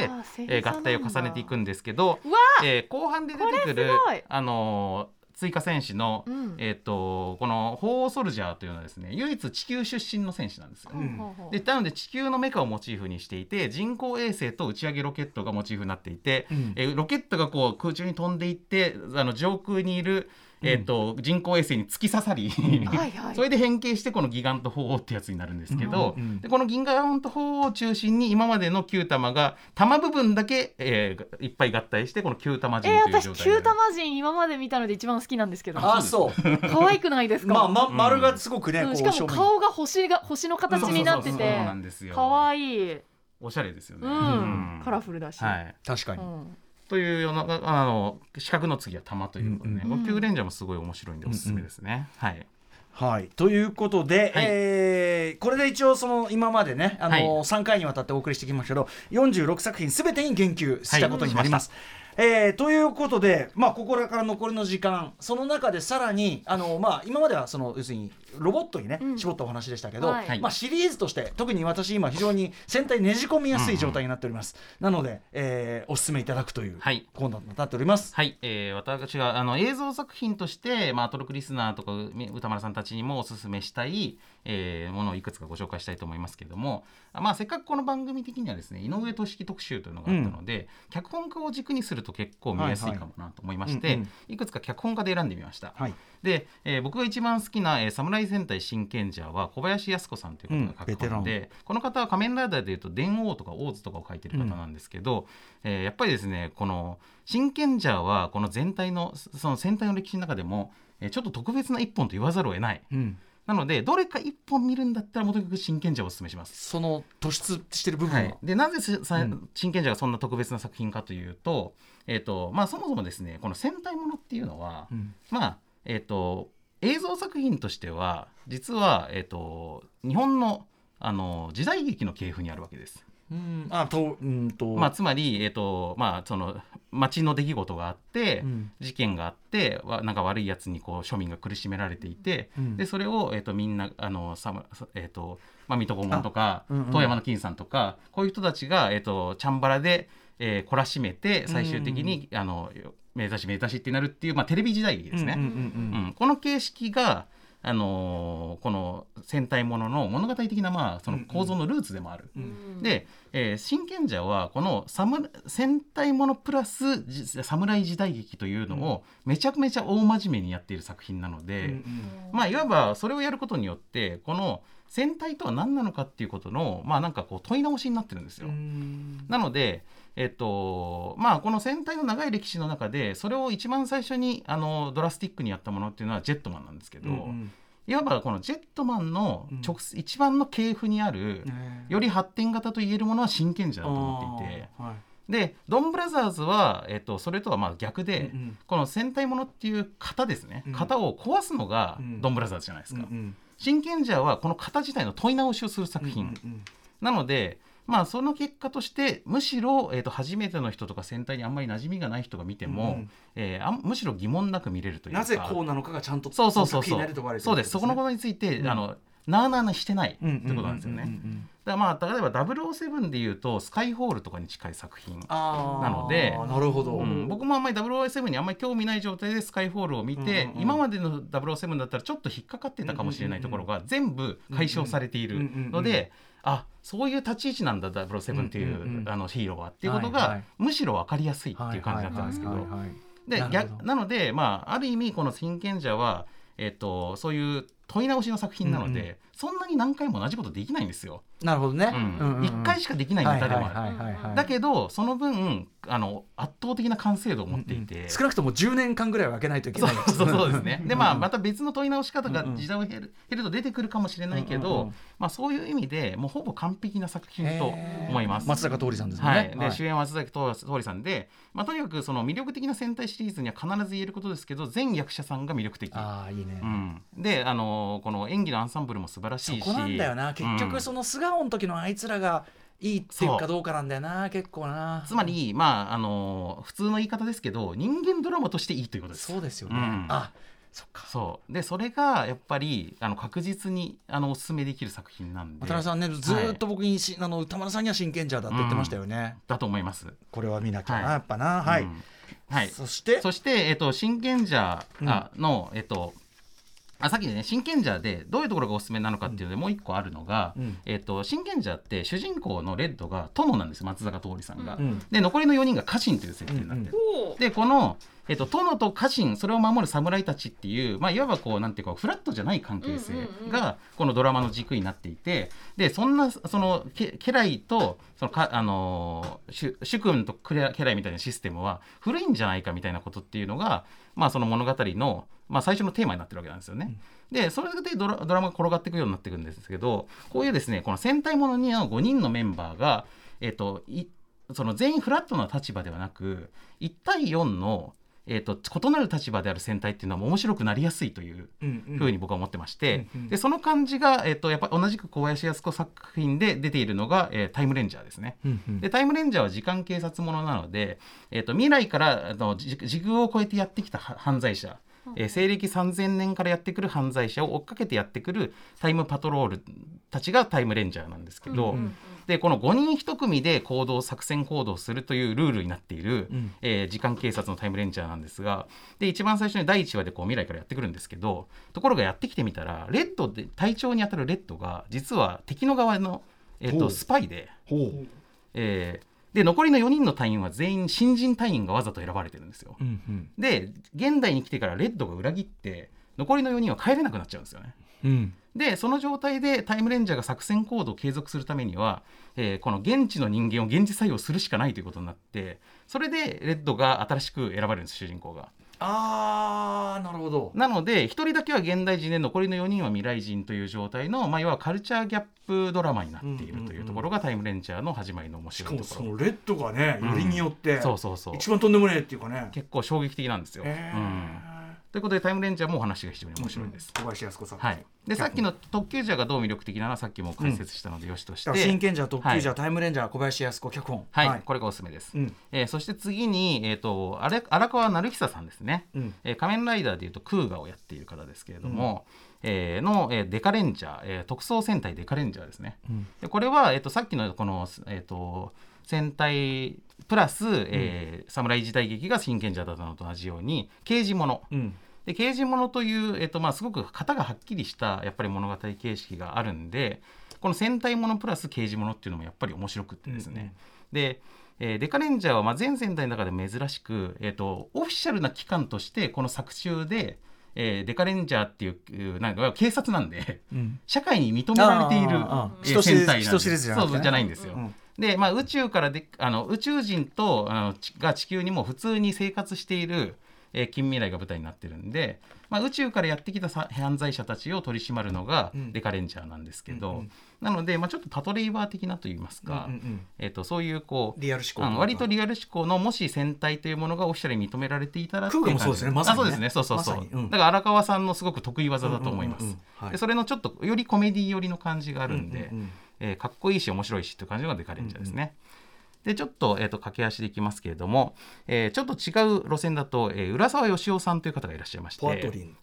えー合体を重ねていくんですけど、えー後半で出てくるあのー追加戦士の、うん。えー、とこの鳳凰ソルジャーというのはですね唯一地球出身の戦士なんですよ。うほう。でなので地球のメカをモチーフにしていて人工衛星と打ち上げロケットがモチーフになっていて、うん。えーロケットがこう空中に飛んでいってあの上空にいる、えーと人工衛星に突き刺さり、それで変形してこのギガント鳳凰ってやつになるんですけど、うんうんでこのギガント鳳凰を中心に今までの9玉が玉部分だけ、えーいっぱい合体してこの9玉人とえー、いう状態私になる。九玉人今まで見たので一番好きなんですけど。あそう。可愛くないですか、まあ、ま、丸がすごくね、こううんしかも顔が星が星の形になってて。なんですよ。可愛いい。おしゃれですよね。うん、うん。カラフルだし、はい。確かに、うんというようなあの四角の次は玉ということで、ね。うんューレンジャーもすごい面白いんでおすすめですね。はい。はい、ということで、はい。えーこれで一応その今までね、あのはい。3回にわたってお送りしてきましたけど46作品すべてに言及したことになります。えーということで、まあ、ここから残りの時間その中でさらにあの、まあ、今まではその要するにロボットにね、うん。絞ったお話でしたけど、はい。まあ、シリーズとして特に私今非常に戦隊ねじ込みやすい状態になっております、なので、えーお勧めいただくというはい。コーナーになっております。はい、えー私があの映像作品として、まあ、トロクリスナーとかう歌丸さんたちにもおすすめしたい、えーものをいくつかご紹介したいと思いますけれども、あまあ、せっかくこの番組的にはですね井上俊樹特集というのがあったので、脚本家を軸にすると結構見やすいかもなと思いまして、はいはいうん。いくつか脚本家で選んでみました。はいで、えー僕が一番好きな、えー、侍戦隊真剣者は小林靖子さんという方が書うんベテラン。くで、この方は仮面ライダーでいうと電王とかオーズとかを書いてる方なんですけど、えーやっぱりですねこの真剣者はこの全体のその戦隊の歴史の中でも、えーちょっと特別な一本と言わざるを得ない。うん。なのでどれか一本見るんだったらもとにかく真剣者をお勧めします。その突出してる部分は、はい、でなぜせさうん。真剣者がそんな特別な作品かというと,、えーとまあ、そもそもですねこの戦隊ものっていうのは、うん。まあえっ、と映像作品としては実は、えー、と日本のあの時代劇の系譜にあるわけです。うん。あとうんと、まあ、つまり、えーとまあ、その町の出来事があって、うん。事件があってわなんか悪いやつにこう庶民が苦しめられていて、うん。でそれを、えー、とみんなあのさま、えーとまあ、水戸黄門とか、うんうん。遠山の金さんとかこういう人たちが、えー、とチャンバラで、えー懲らしめて最終的に、あの目指し目指しってなるっていう、まあ、テレビ時代劇ですね。うんうんうんうん。この形式が、あのーこの戦隊ものの物語的な、まあ、その構造のルーツでもある。うん。で、えー真剣者はこのサム戦隊ものプラスじ侍時代劇というのをめちゃめちゃ大真面目にやっている作品なので、うん。まあいわばそれをやることによってこの戦隊とは何なのかっていうことのまあなんかこう問い直しになってるんですよ。うん。なので、えっとまあ、この戦隊の長い歴史の中でそれを一番最初にあのドラスティックにやったものっていうのはジェットマンなんですけど、うんいわばこのジェットマンの直、一番の系譜にある、ねより発展型と言えるものは真剣者だと思っていて。はい。でドンブラザーズは、えっと、それとはまあ逆で、うんうん。この戦隊ものっていう型ですね、うん。型を壊すのがうん。ドンブラザーズじゃないですか。うんうん。真剣者はこの型自体の問い直しをする作品、うんうん。なのでまあその結果としてむしろ、えー、と初めての人とか戦隊にあんまり馴染みがない人が見ても、うん。うんえーあんむしろ疑問なく見れるというか。なぜこうなのかがちゃんとそうそうそうそう。作品になるところがあるそうです。そこのことについて、うん。あのなあなあなしてないってうんことなんですよね。だからまあ例えば007でいうとスカイホールとかに近い作品なのでなるほど、うん、僕もあんまり007にあんまり興味ない状態でスカイフォールを見て、うんうんうん。今までの007だったらちょっと引っかかってたかもしれないところが全部解消されているうんうんうんうんので、あそういう立ち位置なんだ007っていう,、あのヒーローはっていうことが、はいはい。むしろ分かりやすいっていう感じだったんですけど、で逆なので、まあ、ある意味この「真剣者は」えっとそういう問い直しの作品なので、うんうん。そんなに何回も同じことできないんですよ。なるほどね、うん。うんうんうん。一回しかできないネタでも。ある。はいはいはいはいだけどその分あの圧倒的な完成度を持っていて、少なくとも10年間ぐらいは開けないといけない。そうそうそうですね。でまあうん。また別の問い直し方がうんうん。時代を経る経ると出てくるかもしれないけど、うんうんうん。まあそういう意味でもうほぼ完璧な作品と思います。松坂桃李さんですもんはね、い、で主演は松崎桃李さんで、まあ、とにかくその魅力的な戦隊シリーズには必ず言えることですけど全役者さんが魅力的。ああいいね、うん、であのこの演技のアンサンブルも素晴らしいし。そこなんだよな。結局うん。その素顔の時のあいつらがいいっていうかどうかなんだよな結構な。つまりまああの普通の言い方ですけど人間ドラマとしていいということです。そうですよね、うん。あそっか。そう。でそれがやっぱりあの確実にあのおすすめできる作品なんで。渡辺さんねずーっと僕にし、あの歌丸さんには真剣者だって言ってましたよね、だと思います。これは見なきゃな、はい。やっぱな。はい、うん。はい、そして？そして、えっと、真剣者あの、えっと、あさっきね真剣者でどういうところがおすすめなのかっていうので、もう一個あるのが、うんえっと、真剣者って主人公のレッドが殿なんですよ松坂桃李さんが。うんで残りの4人が家臣という設定になってる。でこの、えっと、殿と家臣それを守る侍たちっていう、まあ、いわばこうなんていうかフラットじゃない関係性うんうんうんがこのドラマの軸になっていてでそんなそのケ家来とそのか、あのー主主君と家来みたいなシステムは古いんじゃないかみたいなことっていうのが、まあ、その物語の、まあ、最初のテーマになってるわけなんですよね。でそれでドラドラマが転がっていくようになっていくんですけどこういうですねこの戦隊ものには5人のメンバーが、えっといその全員フラットな立場ではなく1対4の、えー、と異なる立場である戦隊っていうのは面白くなりやすいといううんうん。ふうに僕は思ってまして、うんうん。でその感じが、えー、とやっぱ同じく小林靖子作品で出ているのが、えータイムレンジャーですね。うんうん。でタイムレンジャーは時間警察ものなので、えー、と未来からあの時時空を超えてやってきたは犯罪者、えー西暦3000年からやってくる犯罪者を追っかけてやってくるタイムパトロールたちがタイムレンジャーなんですけど、うんでこの5人1組で行動作戦行動するというルールになっている、うんえー時間警察のタイムレンジャーなんですがで一番最初に第1話でこう未来からやってくるんですけどところがやってきてみたらレッドで隊長に当たるレッドが実は敵の側の、えーとスパイで。えーで残りの4人の隊員は全員新人隊員がわざと選ばれてるんですよ。うんうんで現代に来てからレッドが裏切って残りの4人は帰れなくなっちゃうんですよね。うんでその状態でタイムレンジャーが作戦行動を継続するためには、えーこの現地の人間を現実採用するしかないということになってそれでレッドが新しく選ばれるんです主人公が。あーなるほど。なので1人だけは現代人で残りの4人は未来人という状態の、まあ、いわばカルチャーギャップドラマになっているというところがタイムレンジャーの始まりの面しかも白いところ。そのレッドがねよりによって、そうそうそう。一番とんでもねえっていうかね。結構衝撃的なんですよ。えうんということでタイムレンジャーもお話が非常に面白いです。小林靖子さん。はい、でさっきの特急ジャーがどう魅力的なのはさっきも解説したのでよしとして、真剣者特急者、はい。タイムレンジャー小林靖子脚本。はい、これがおすすめです。うん。えーそして次に、えー、と荒荒川成久さんですね、うん。えー仮面ライダーでいうとクーガをやっている方ですけれども、えーの、えーデカレンジャー、えー特捜戦隊デカレンジャーですね。ん。でこれは、えー、とさっきのこの、えー、と戦隊プラス、えー侍時代劇が真剣者だったのと同じように刑事もの。うん。で刑事ものという、えっとまあ、すごく型がはっきりしたやっぱり物語形式があるんでこの戦隊ものプラス刑事ものっていうのもやっぱり面白くってですね、で、えーデカレンジャーはまあ全戦隊の中で珍しく、えっとオフィシャルな機関としてこの作中で、えーデカレンジャーっていうなんか警察なんでうん。社会に認められている戦隊なん人知れずじゃないんですよ。うんで、まあ、宇宙からであの宇宙人とあのちが地球にも普通に生活している、えー近未来が舞台になってるんで、まあ、宇宙からやってきたさ犯罪者たちを取り締まるのがうん。デカレンジャーなんですけど、うんうんなので、まあ、ちょっとパトレイバー的なといいますか、うんうんえー、とそういうこうリアル思考割とリアル思考のもし戦隊というものがオフィシャルに認められていたらっていうクーガもそうですね。まさにね。あそうですねそうそう。そう、まうん。だから荒川さんのすごく得意技だと思います、うんうんうんうん。はい。でそれのちょっとよりコメディ寄りの感じがあるんで、うんうんうんえーかっこいいし面白いしっていう感じのがデカレンジャーですね。でちょっと,、えー、と駆け足でいきますけれども、えーちょっと違う路線だと、えー浦沢義雄さんという方がいらっしゃいまして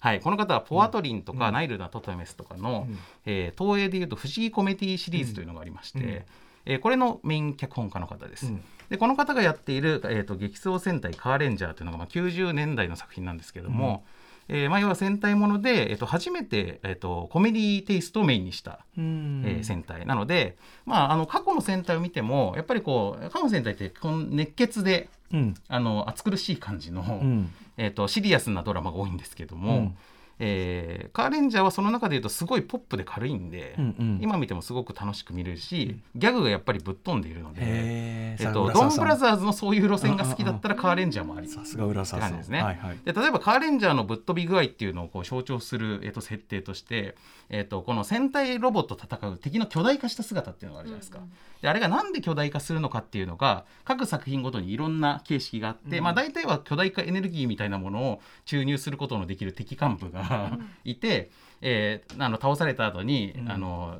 はい、この方はポアトリンとか、ナイルなトトメスとかの、うん。えー東映でいうと不思議コメディシリーズというのがありまして、うん。えーこれのメイン脚本家の方です。うん。でこの方がやっている、えー、と激走戦隊カーレンジャーというのが、まあ、90年代の作品なんですけども、えーまあ、要は戦隊もので、えー、と初めて、えー、とコメディテイストをメインにしたうん。えー戦隊なので、まあ、あの過去の戦隊を見てもやっぱりこう過去の戦隊ってこの熱血でうん。あの暑苦しい感じの、うん。えー、とシリアスなドラマが多いんですけども、うんえーカーレンジャーはその中でいうとすごいポップで軽いんで、うんうん。今見てもすごく楽しく見れるし、ギャグがやっぱりぶっ飛んでいるので、えっと、さドンブラーザーズのそういう路線が好きだったらカーレンジャーもあり。さすが浦沢さん。ですね。はいはい。で例えばカーレンジャーのぶっ飛び具合っていうのをこう象徴する、えっと、設定として、えっと、この戦隊ロボットと戦う敵の巨大化した姿っていうのがあるじゃないですか。であれがなんで巨大化するのかっていうのが各作品ごとにいろんな形式があって、まあ、大体は巨大化エネルギーみたいなものを注入することのできる敵幹部が いて、えーあの倒された後に、あの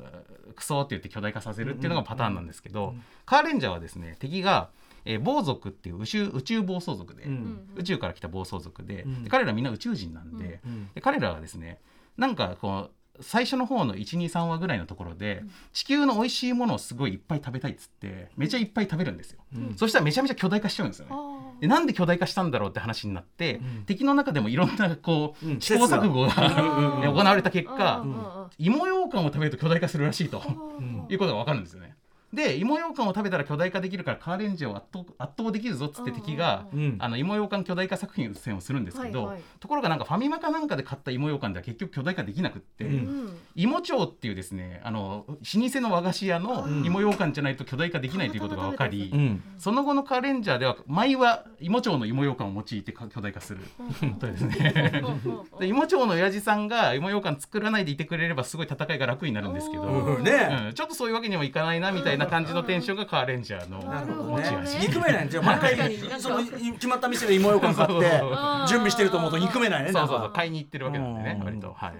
クソって言って巨大化させるっていうのがパターンなんですけど、カーレンジャーはですね敵がえー暴族っていう宇宙宇宙暴走族で、うん。宇宙から来た暴走族で,、うん。で彼らみんな宇宙人なんで,、うん。で彼らがですねなんかこう最初の方の123話ぐらいのところで、地球の美味しいものをすごいいっぱい食べたいっつってめちゃいっぱい食べるんですよ、うん。そしたらめちゃめちゃ巨大化しちゃうんですよね。あでなんで巨大化したんだろうって話になって、ん。敵の中でもいろんなこう、うん。試行錯誤がー 行われた結果、うんうんうん芋羊羹を食べると巨大化するらしいとうんいうことが分かるんですよね。で芋羊羹を食べたら巨大化できるからカーレンジャーを圧倒圧倒できるぞっつって敵が、うん。あの芋羊羹巨大化作品戦をするんですけど、はいはい。ところがなんかファミマかなんかで買った芋羊羹では結局巨大化できなくって、うん。うん芋町っていうですねあの老舗の和菓子屋の芋羊羹じゃないと巨大化できないということが分かり、うん。その後のカーレンジャーでは毎は芋町の芋羊羹を用いてか巨大化す。るとですね。で芋町の親父さんが芋羊羹作らないでいてくれればすごい戦いが楽になるんですけど、うん。ね。うん。ちょっとそういうわけにもいかないなみたいな感じのテンションがカーレンジャーのなるほど持ちね味。憎めない。んじゃ毎回その決まった店で芋ようかん買って準備してると思うと憎めないね。そうそうなんか。そう買いに行ってるわけなんでねうん。割と。はい。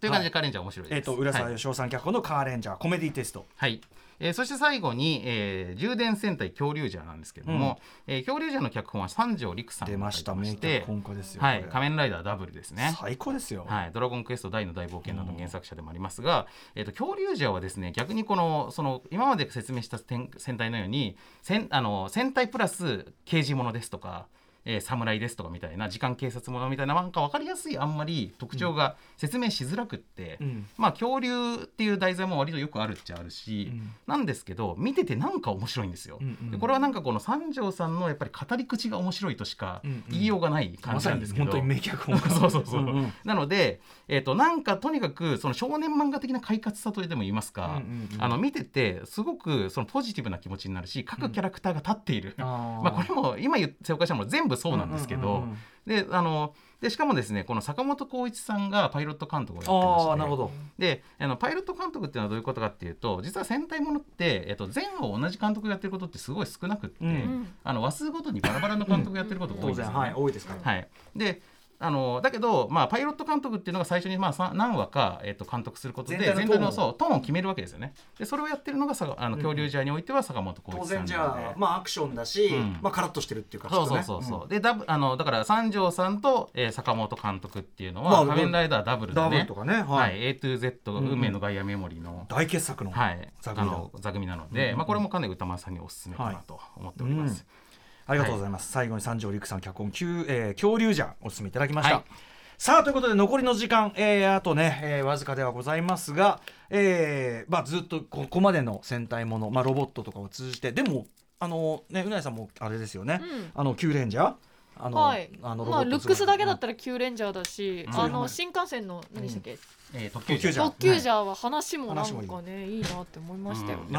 という感じでカーレンジャー面白いです。えっと浦沢はい。義雄さん脚本のカーレンジャーコメディテスト。はい。えーそして最後に、えー充電戦隊恐竜ジャーなんですけれども、えー恐竜ジャーの脚本は三条陸さんが出ました。名脚本家ですよはい、仮面ライダーダブルですね。最高ですよ。はい、ドラゴンクエスト大の大冒険などの原作者でもありますが、えー、と恐竜ジャーはですね逆にこのその今まで説明した戦戦隊のように戦あの戦隊プラス刑事ものですとか、えー侍ですとかみたいな時間警察ものみたいななんか分かりやすいあんまり特徴が説明しづらくって、うん。まあ恐竜っていう題材も割とよくあるっちゃあるし、うん。なんですけど見ててなんか面白いんですよ。うんうんでこれはなんかこの三条さんのやっぱり語り口が面白いとしかうんうん。言いようがない感じなんですけど、本当に名脚 そうそうそう、んん。なので、えー、となんかとにかくその少年漫画的な快活さとでも言いますか、うんうんうん。あの見ててすごくそのポジティブな気持ちになるし各キャラクターが立っている、あー。まあ、これも今言って紹介したもの全部そうなんですけど、うんうんうんうんであのでしかもですねこの坂本浩一さんがパイロット監督をやってましてなるほど。であのパイロット監督っていうのはどういうことかっていうと実は戦隊ものって、えっと、前後同じ監督がやってることってすごい少なくって、うん。あの話数ごとにバラバラの監督がやってることが多いんですよ、ね。当然はい多いですから。はい、であのだけど、まあ、パイロット監督っていうのが最初に、まあ、さ何話か、えっと監督することで全体のトーンを。全体のそうトーンを決めるわけですよね。でそれをやってるのがさあの恐竜ジャーにおいては坂本浩当一さんで。然じゃあまあアクションだしうん。まあカラッとしてるっていうかそうそうそうそう、でダブあのだから三条さんと、えー坂本監督っていうのは、まあ仮面ライダーダブルでね。ダブルとかねは、はいい A to Z んうん。運命のガイアメモリーの、大傑作のはい、座組だ。あの座組なので、まあ、これもかなり歌丸さんにおすすめかなと思っております。ありがとうございます、最後に三条陸さん脚本、えー恐竜じゃお勧めいただきました、はい。さあということで残りの時間、えーあとね、えーわずかではございますが、えーまあ、ずっとここまでの戦隊もの、まあ、ロボットとかを通じてでもあのねうなやさんもあれですよね、うん。あのキューレンジャーあの、はい。あのまあルックスだけだったららキューレンジャーだし、うん。あの新幹線の何でしたっけ、えー特急じゃん特急ジャー。は話もなん話もいい。かねいいなって思いましたよ、うん。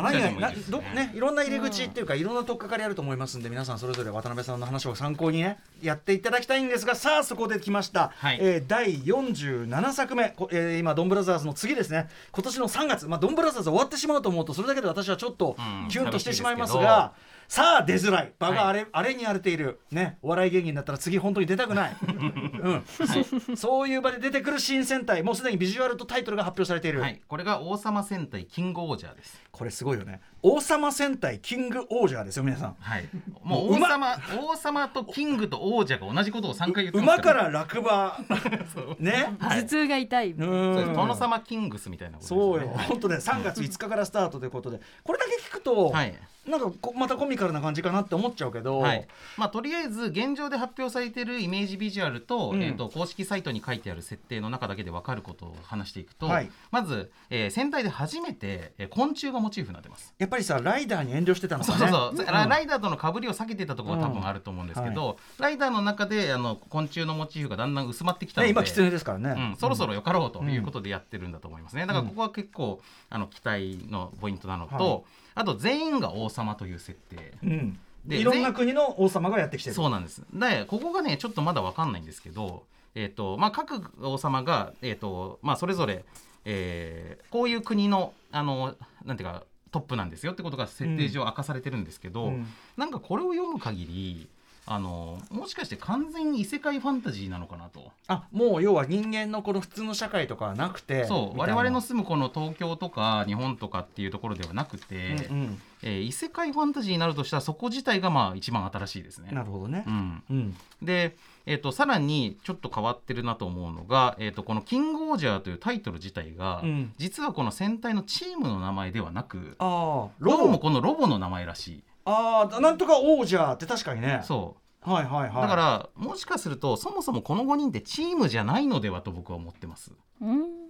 どねいろんな入り口っていうか、いろんな取っかかりあると思いますんで皆さんそれぞれ渡辺さんの話を参考にねやっていただきたいんですがさあそこで来ました、はい。えー第47作目、こえー今ドンブラザーズの次ですね。今年の3月、まあ、ドンブラザーズ終わってしまうと思うとそれだけで私はちょっとうん。キュンとしてしまいます寂しいが、さあ出づらい。場があれ,、はあれに荒れている、ね、お笑い芸人だったら次本当に出たくない、うん。そそういう場で出てくる新戦隊。もうすでにビジュアルとタイトルが発表されている、はい、これが王様戦隊キングオージャーです。これすごいよね。王様戦隊キングオージャーですよ皆さん。はい、もう王様王様とキングと王者が同じことを3回言ってます 馬から落馬。ね。頭痛が痛い、殿様キングスみたいなことですそうねよ。本当ね3月5日からスタートということで。これだけ聞くと、はいなんかこまたコミカルな感じかなって思っちゃうけど、はい。まあ、とりあえず現状で発表されているイメージビジュアルと,、うん。えー、と公式サイトに書いてある設定の中だけで分かることを話していくと、はい。まず、えー戦隊で初めて、えー昆虫がモチーフになってます。やっぱりさライダーに遠慮してたのかね。そうそうそう、ん。ラライダーとの被りを避けてたところが多分あると思うんですけど、ライダーの中であの昆虫のモチーフがだんだん薄まってきたので、ね今狐ですからね、うん、そろそろよかろうということでやってるんだと思いますね。だからここは結構あの期待のポイントなのと、はいあと全員が王様という設定。うんでいろんな国の王様がやってきてるそうなんです。でここがねちょっとまだわかんないんですけど、えっ、とまあ各王様がえっ、とまあそれぞれ、えーこういう国のあのなんていうかトップなんですよってことが設定上明かされてるんですけど、うんなんかこれを読む限り。あのもしかして完全に異世界ファンタジーなのかなとあもう要は人間のこの普通の社会とかはなくてそう我々の住むこの東京とか日本とかっていうところではなくて、うんうんえー異世界ファンタジーになるとしたらそこ自体がまあ一番新しいですね。なるほどねう。ん、うん。で、えー、とさらにちょっと変わってるなと思うのが、えー、とこの「キングオージャー」というタイトル自体が、うん実はこの戦隊のチームの名前ではなくどロボうもこのロボの名前らしい。ああ、なんとか王者って確かにね。そうはいはいはい。だからもしかするとそもそもこの5人ってチームじゃないのではと僕は思ってます。うん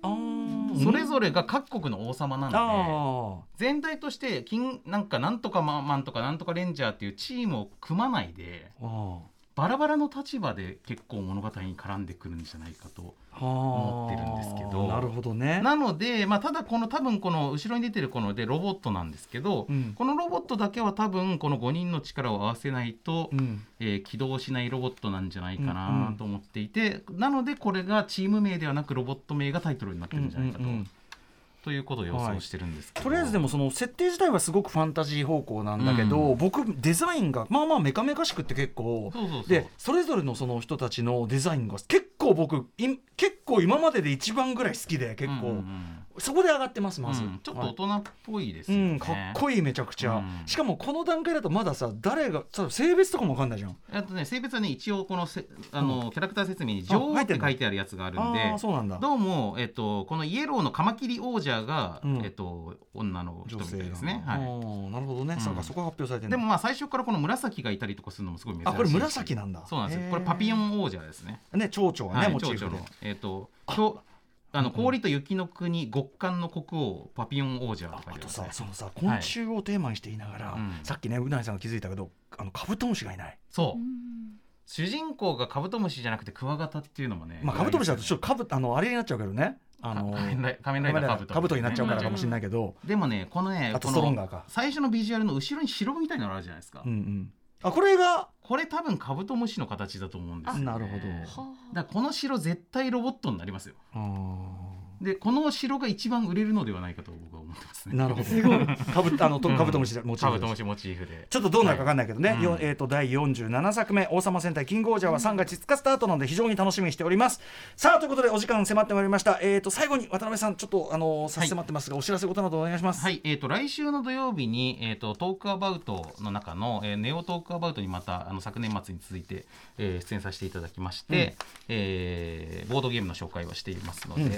それぞれが各国の王様なのであ全体として金なんかなんとかマンマンとかなんとかレンジャーっていうチームを組まないであ。あバラバラの立場で結構物語に絡んでくるんじゃないかと。あ。思ってるんですけどなるほどね。なので、まあ、ただこの多分この後ろに出てるこのでロボットなんですけど、うんこのロボットだけは多分この5人の力を合わせないと、うん。えー起動しないロボットなんじゃないかうんうなんと思っていて、なのでこれがチーム名ではなくロボット名がタイトルになってるんじゃないかと、うんうんうんということを予想してるんですけど、とりあえずでもその設定自体はすごくファンタジー方向なんだけど、うん。僕デザインがまあまあメカメカしくって結構でそれぞれのその人たちのデザインが結構僕い結構今までで一番ぐらい好きで結構、うんうんそこで上がってますまず、うん。ちょっとはい。大人っぽいですよね、うん、かっこいいめちゃくちゃ、うん。しかもこの段階だとまださ誰がさ性別とかも分かんないじゃん。あとね性別はね一応このせあの、キャラクター説明に「女王」って書いてあるやつがあるんでああそうなん。だどうも、えっと、このイエローのカマキリ王者が、うん。えっと、女の人みたいですね。あはーなるほどね、うん。そうかそこが発表されてでもまあ最初からこの紫がいたりとかするのもすごい珍しいしあこれ紫なんだ。そうなんですよ。これパピヨン王者ですね。ね蝶々がね、はい、蝶々の、えっとあの氷と雪の国極寒の国王パピヨン王者とかあとさそのさ昆虫をテーマにして言いながら、うん。さっきねうなぎさんが気づいたけどあのカブトムシがいない、そう。主人公がカブトムシじゃなくてクワガタっていうのもねまあカブトムシだとちょっっとカブあのあれになっちゃうけどね。あの仮面ライ仮面ライダーカブト、カブトになっちゃうからかもしれないけど、でもねこのねあとこのストロンガーか。最初のビジュアルの後ろに城みたいなのあるじゃないですか、うんうんあこれが？これ多分カブトムシの形だと思うんですよ、ね、なるほど。だこの城絶対ロボットになりますよ。あーでこの城が一番売れるのではないかと僕は思ってますね。なるほど。すごい。カブあのとカブトムシでモチーフカブトムシモチーフで。ちょっとどうなるか分かんないけどね、はい。うん。よえー、と第47作目「王様戦隊キングオージャー」は3月5日スタートなので非常に楽しみにしております。さあということでお時間迫ってまいりました、えー、と最後に渡辺さんちょっとあの差し迫ってますが、お知らせことなどお願いします、はい、えー、と来週の土曜日に、えー、とトークアバウトの中の、えーネオトークアバウトにまたあの昨年末に続いて、えー出演させていただきまして、えーボードゲームの紹介をしていますので、うん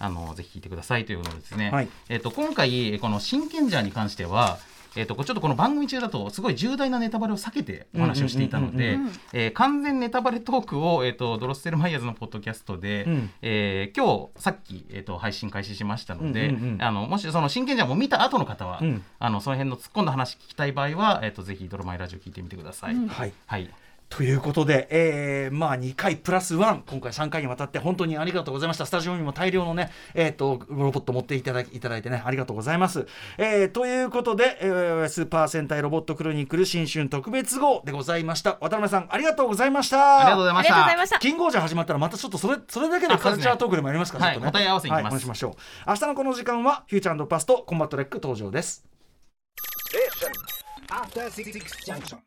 あのぜひ聞いてくださいということですね。はい。えー、と今回この真剣ジャーに関してはえー、とちょっとこの番組中だとすごい重大なネタバレを避けてお話をしていたので完全ネタバレトークを、えー、とドロッセルマイヤーズのポッドキャストで、うん。えー今日さっき、えー、と配信開始しましたので、あのもしその真剣ジャーも見た後の方は、うん。あのその辺の突っ込んだ話聞きたい場合は、えー、とぜひドロマイラジオ聞いてみてください。うん。はい。はいということで、えーまあ、2回プラス1今回3回にわたって本当にありがとうございました。スタジオにも大量のね、えー、とロボット持っていただきいただいてねありがとうございます、えーということで、えースーパー戦隊ロボットクロニクル新春特別号でございました。渡辺さんありがとうございました。ありがとうございました。ありがとうございました。キングオージャー始まったらまたちょっとそれそれだけでカルチャートークでもやりますから、はいちょっとね。答え合わせに行きます。はい、お願いしましょう。明日のこの時間はフューチャーパストコンバットレック登場です。Station. After Six Junction.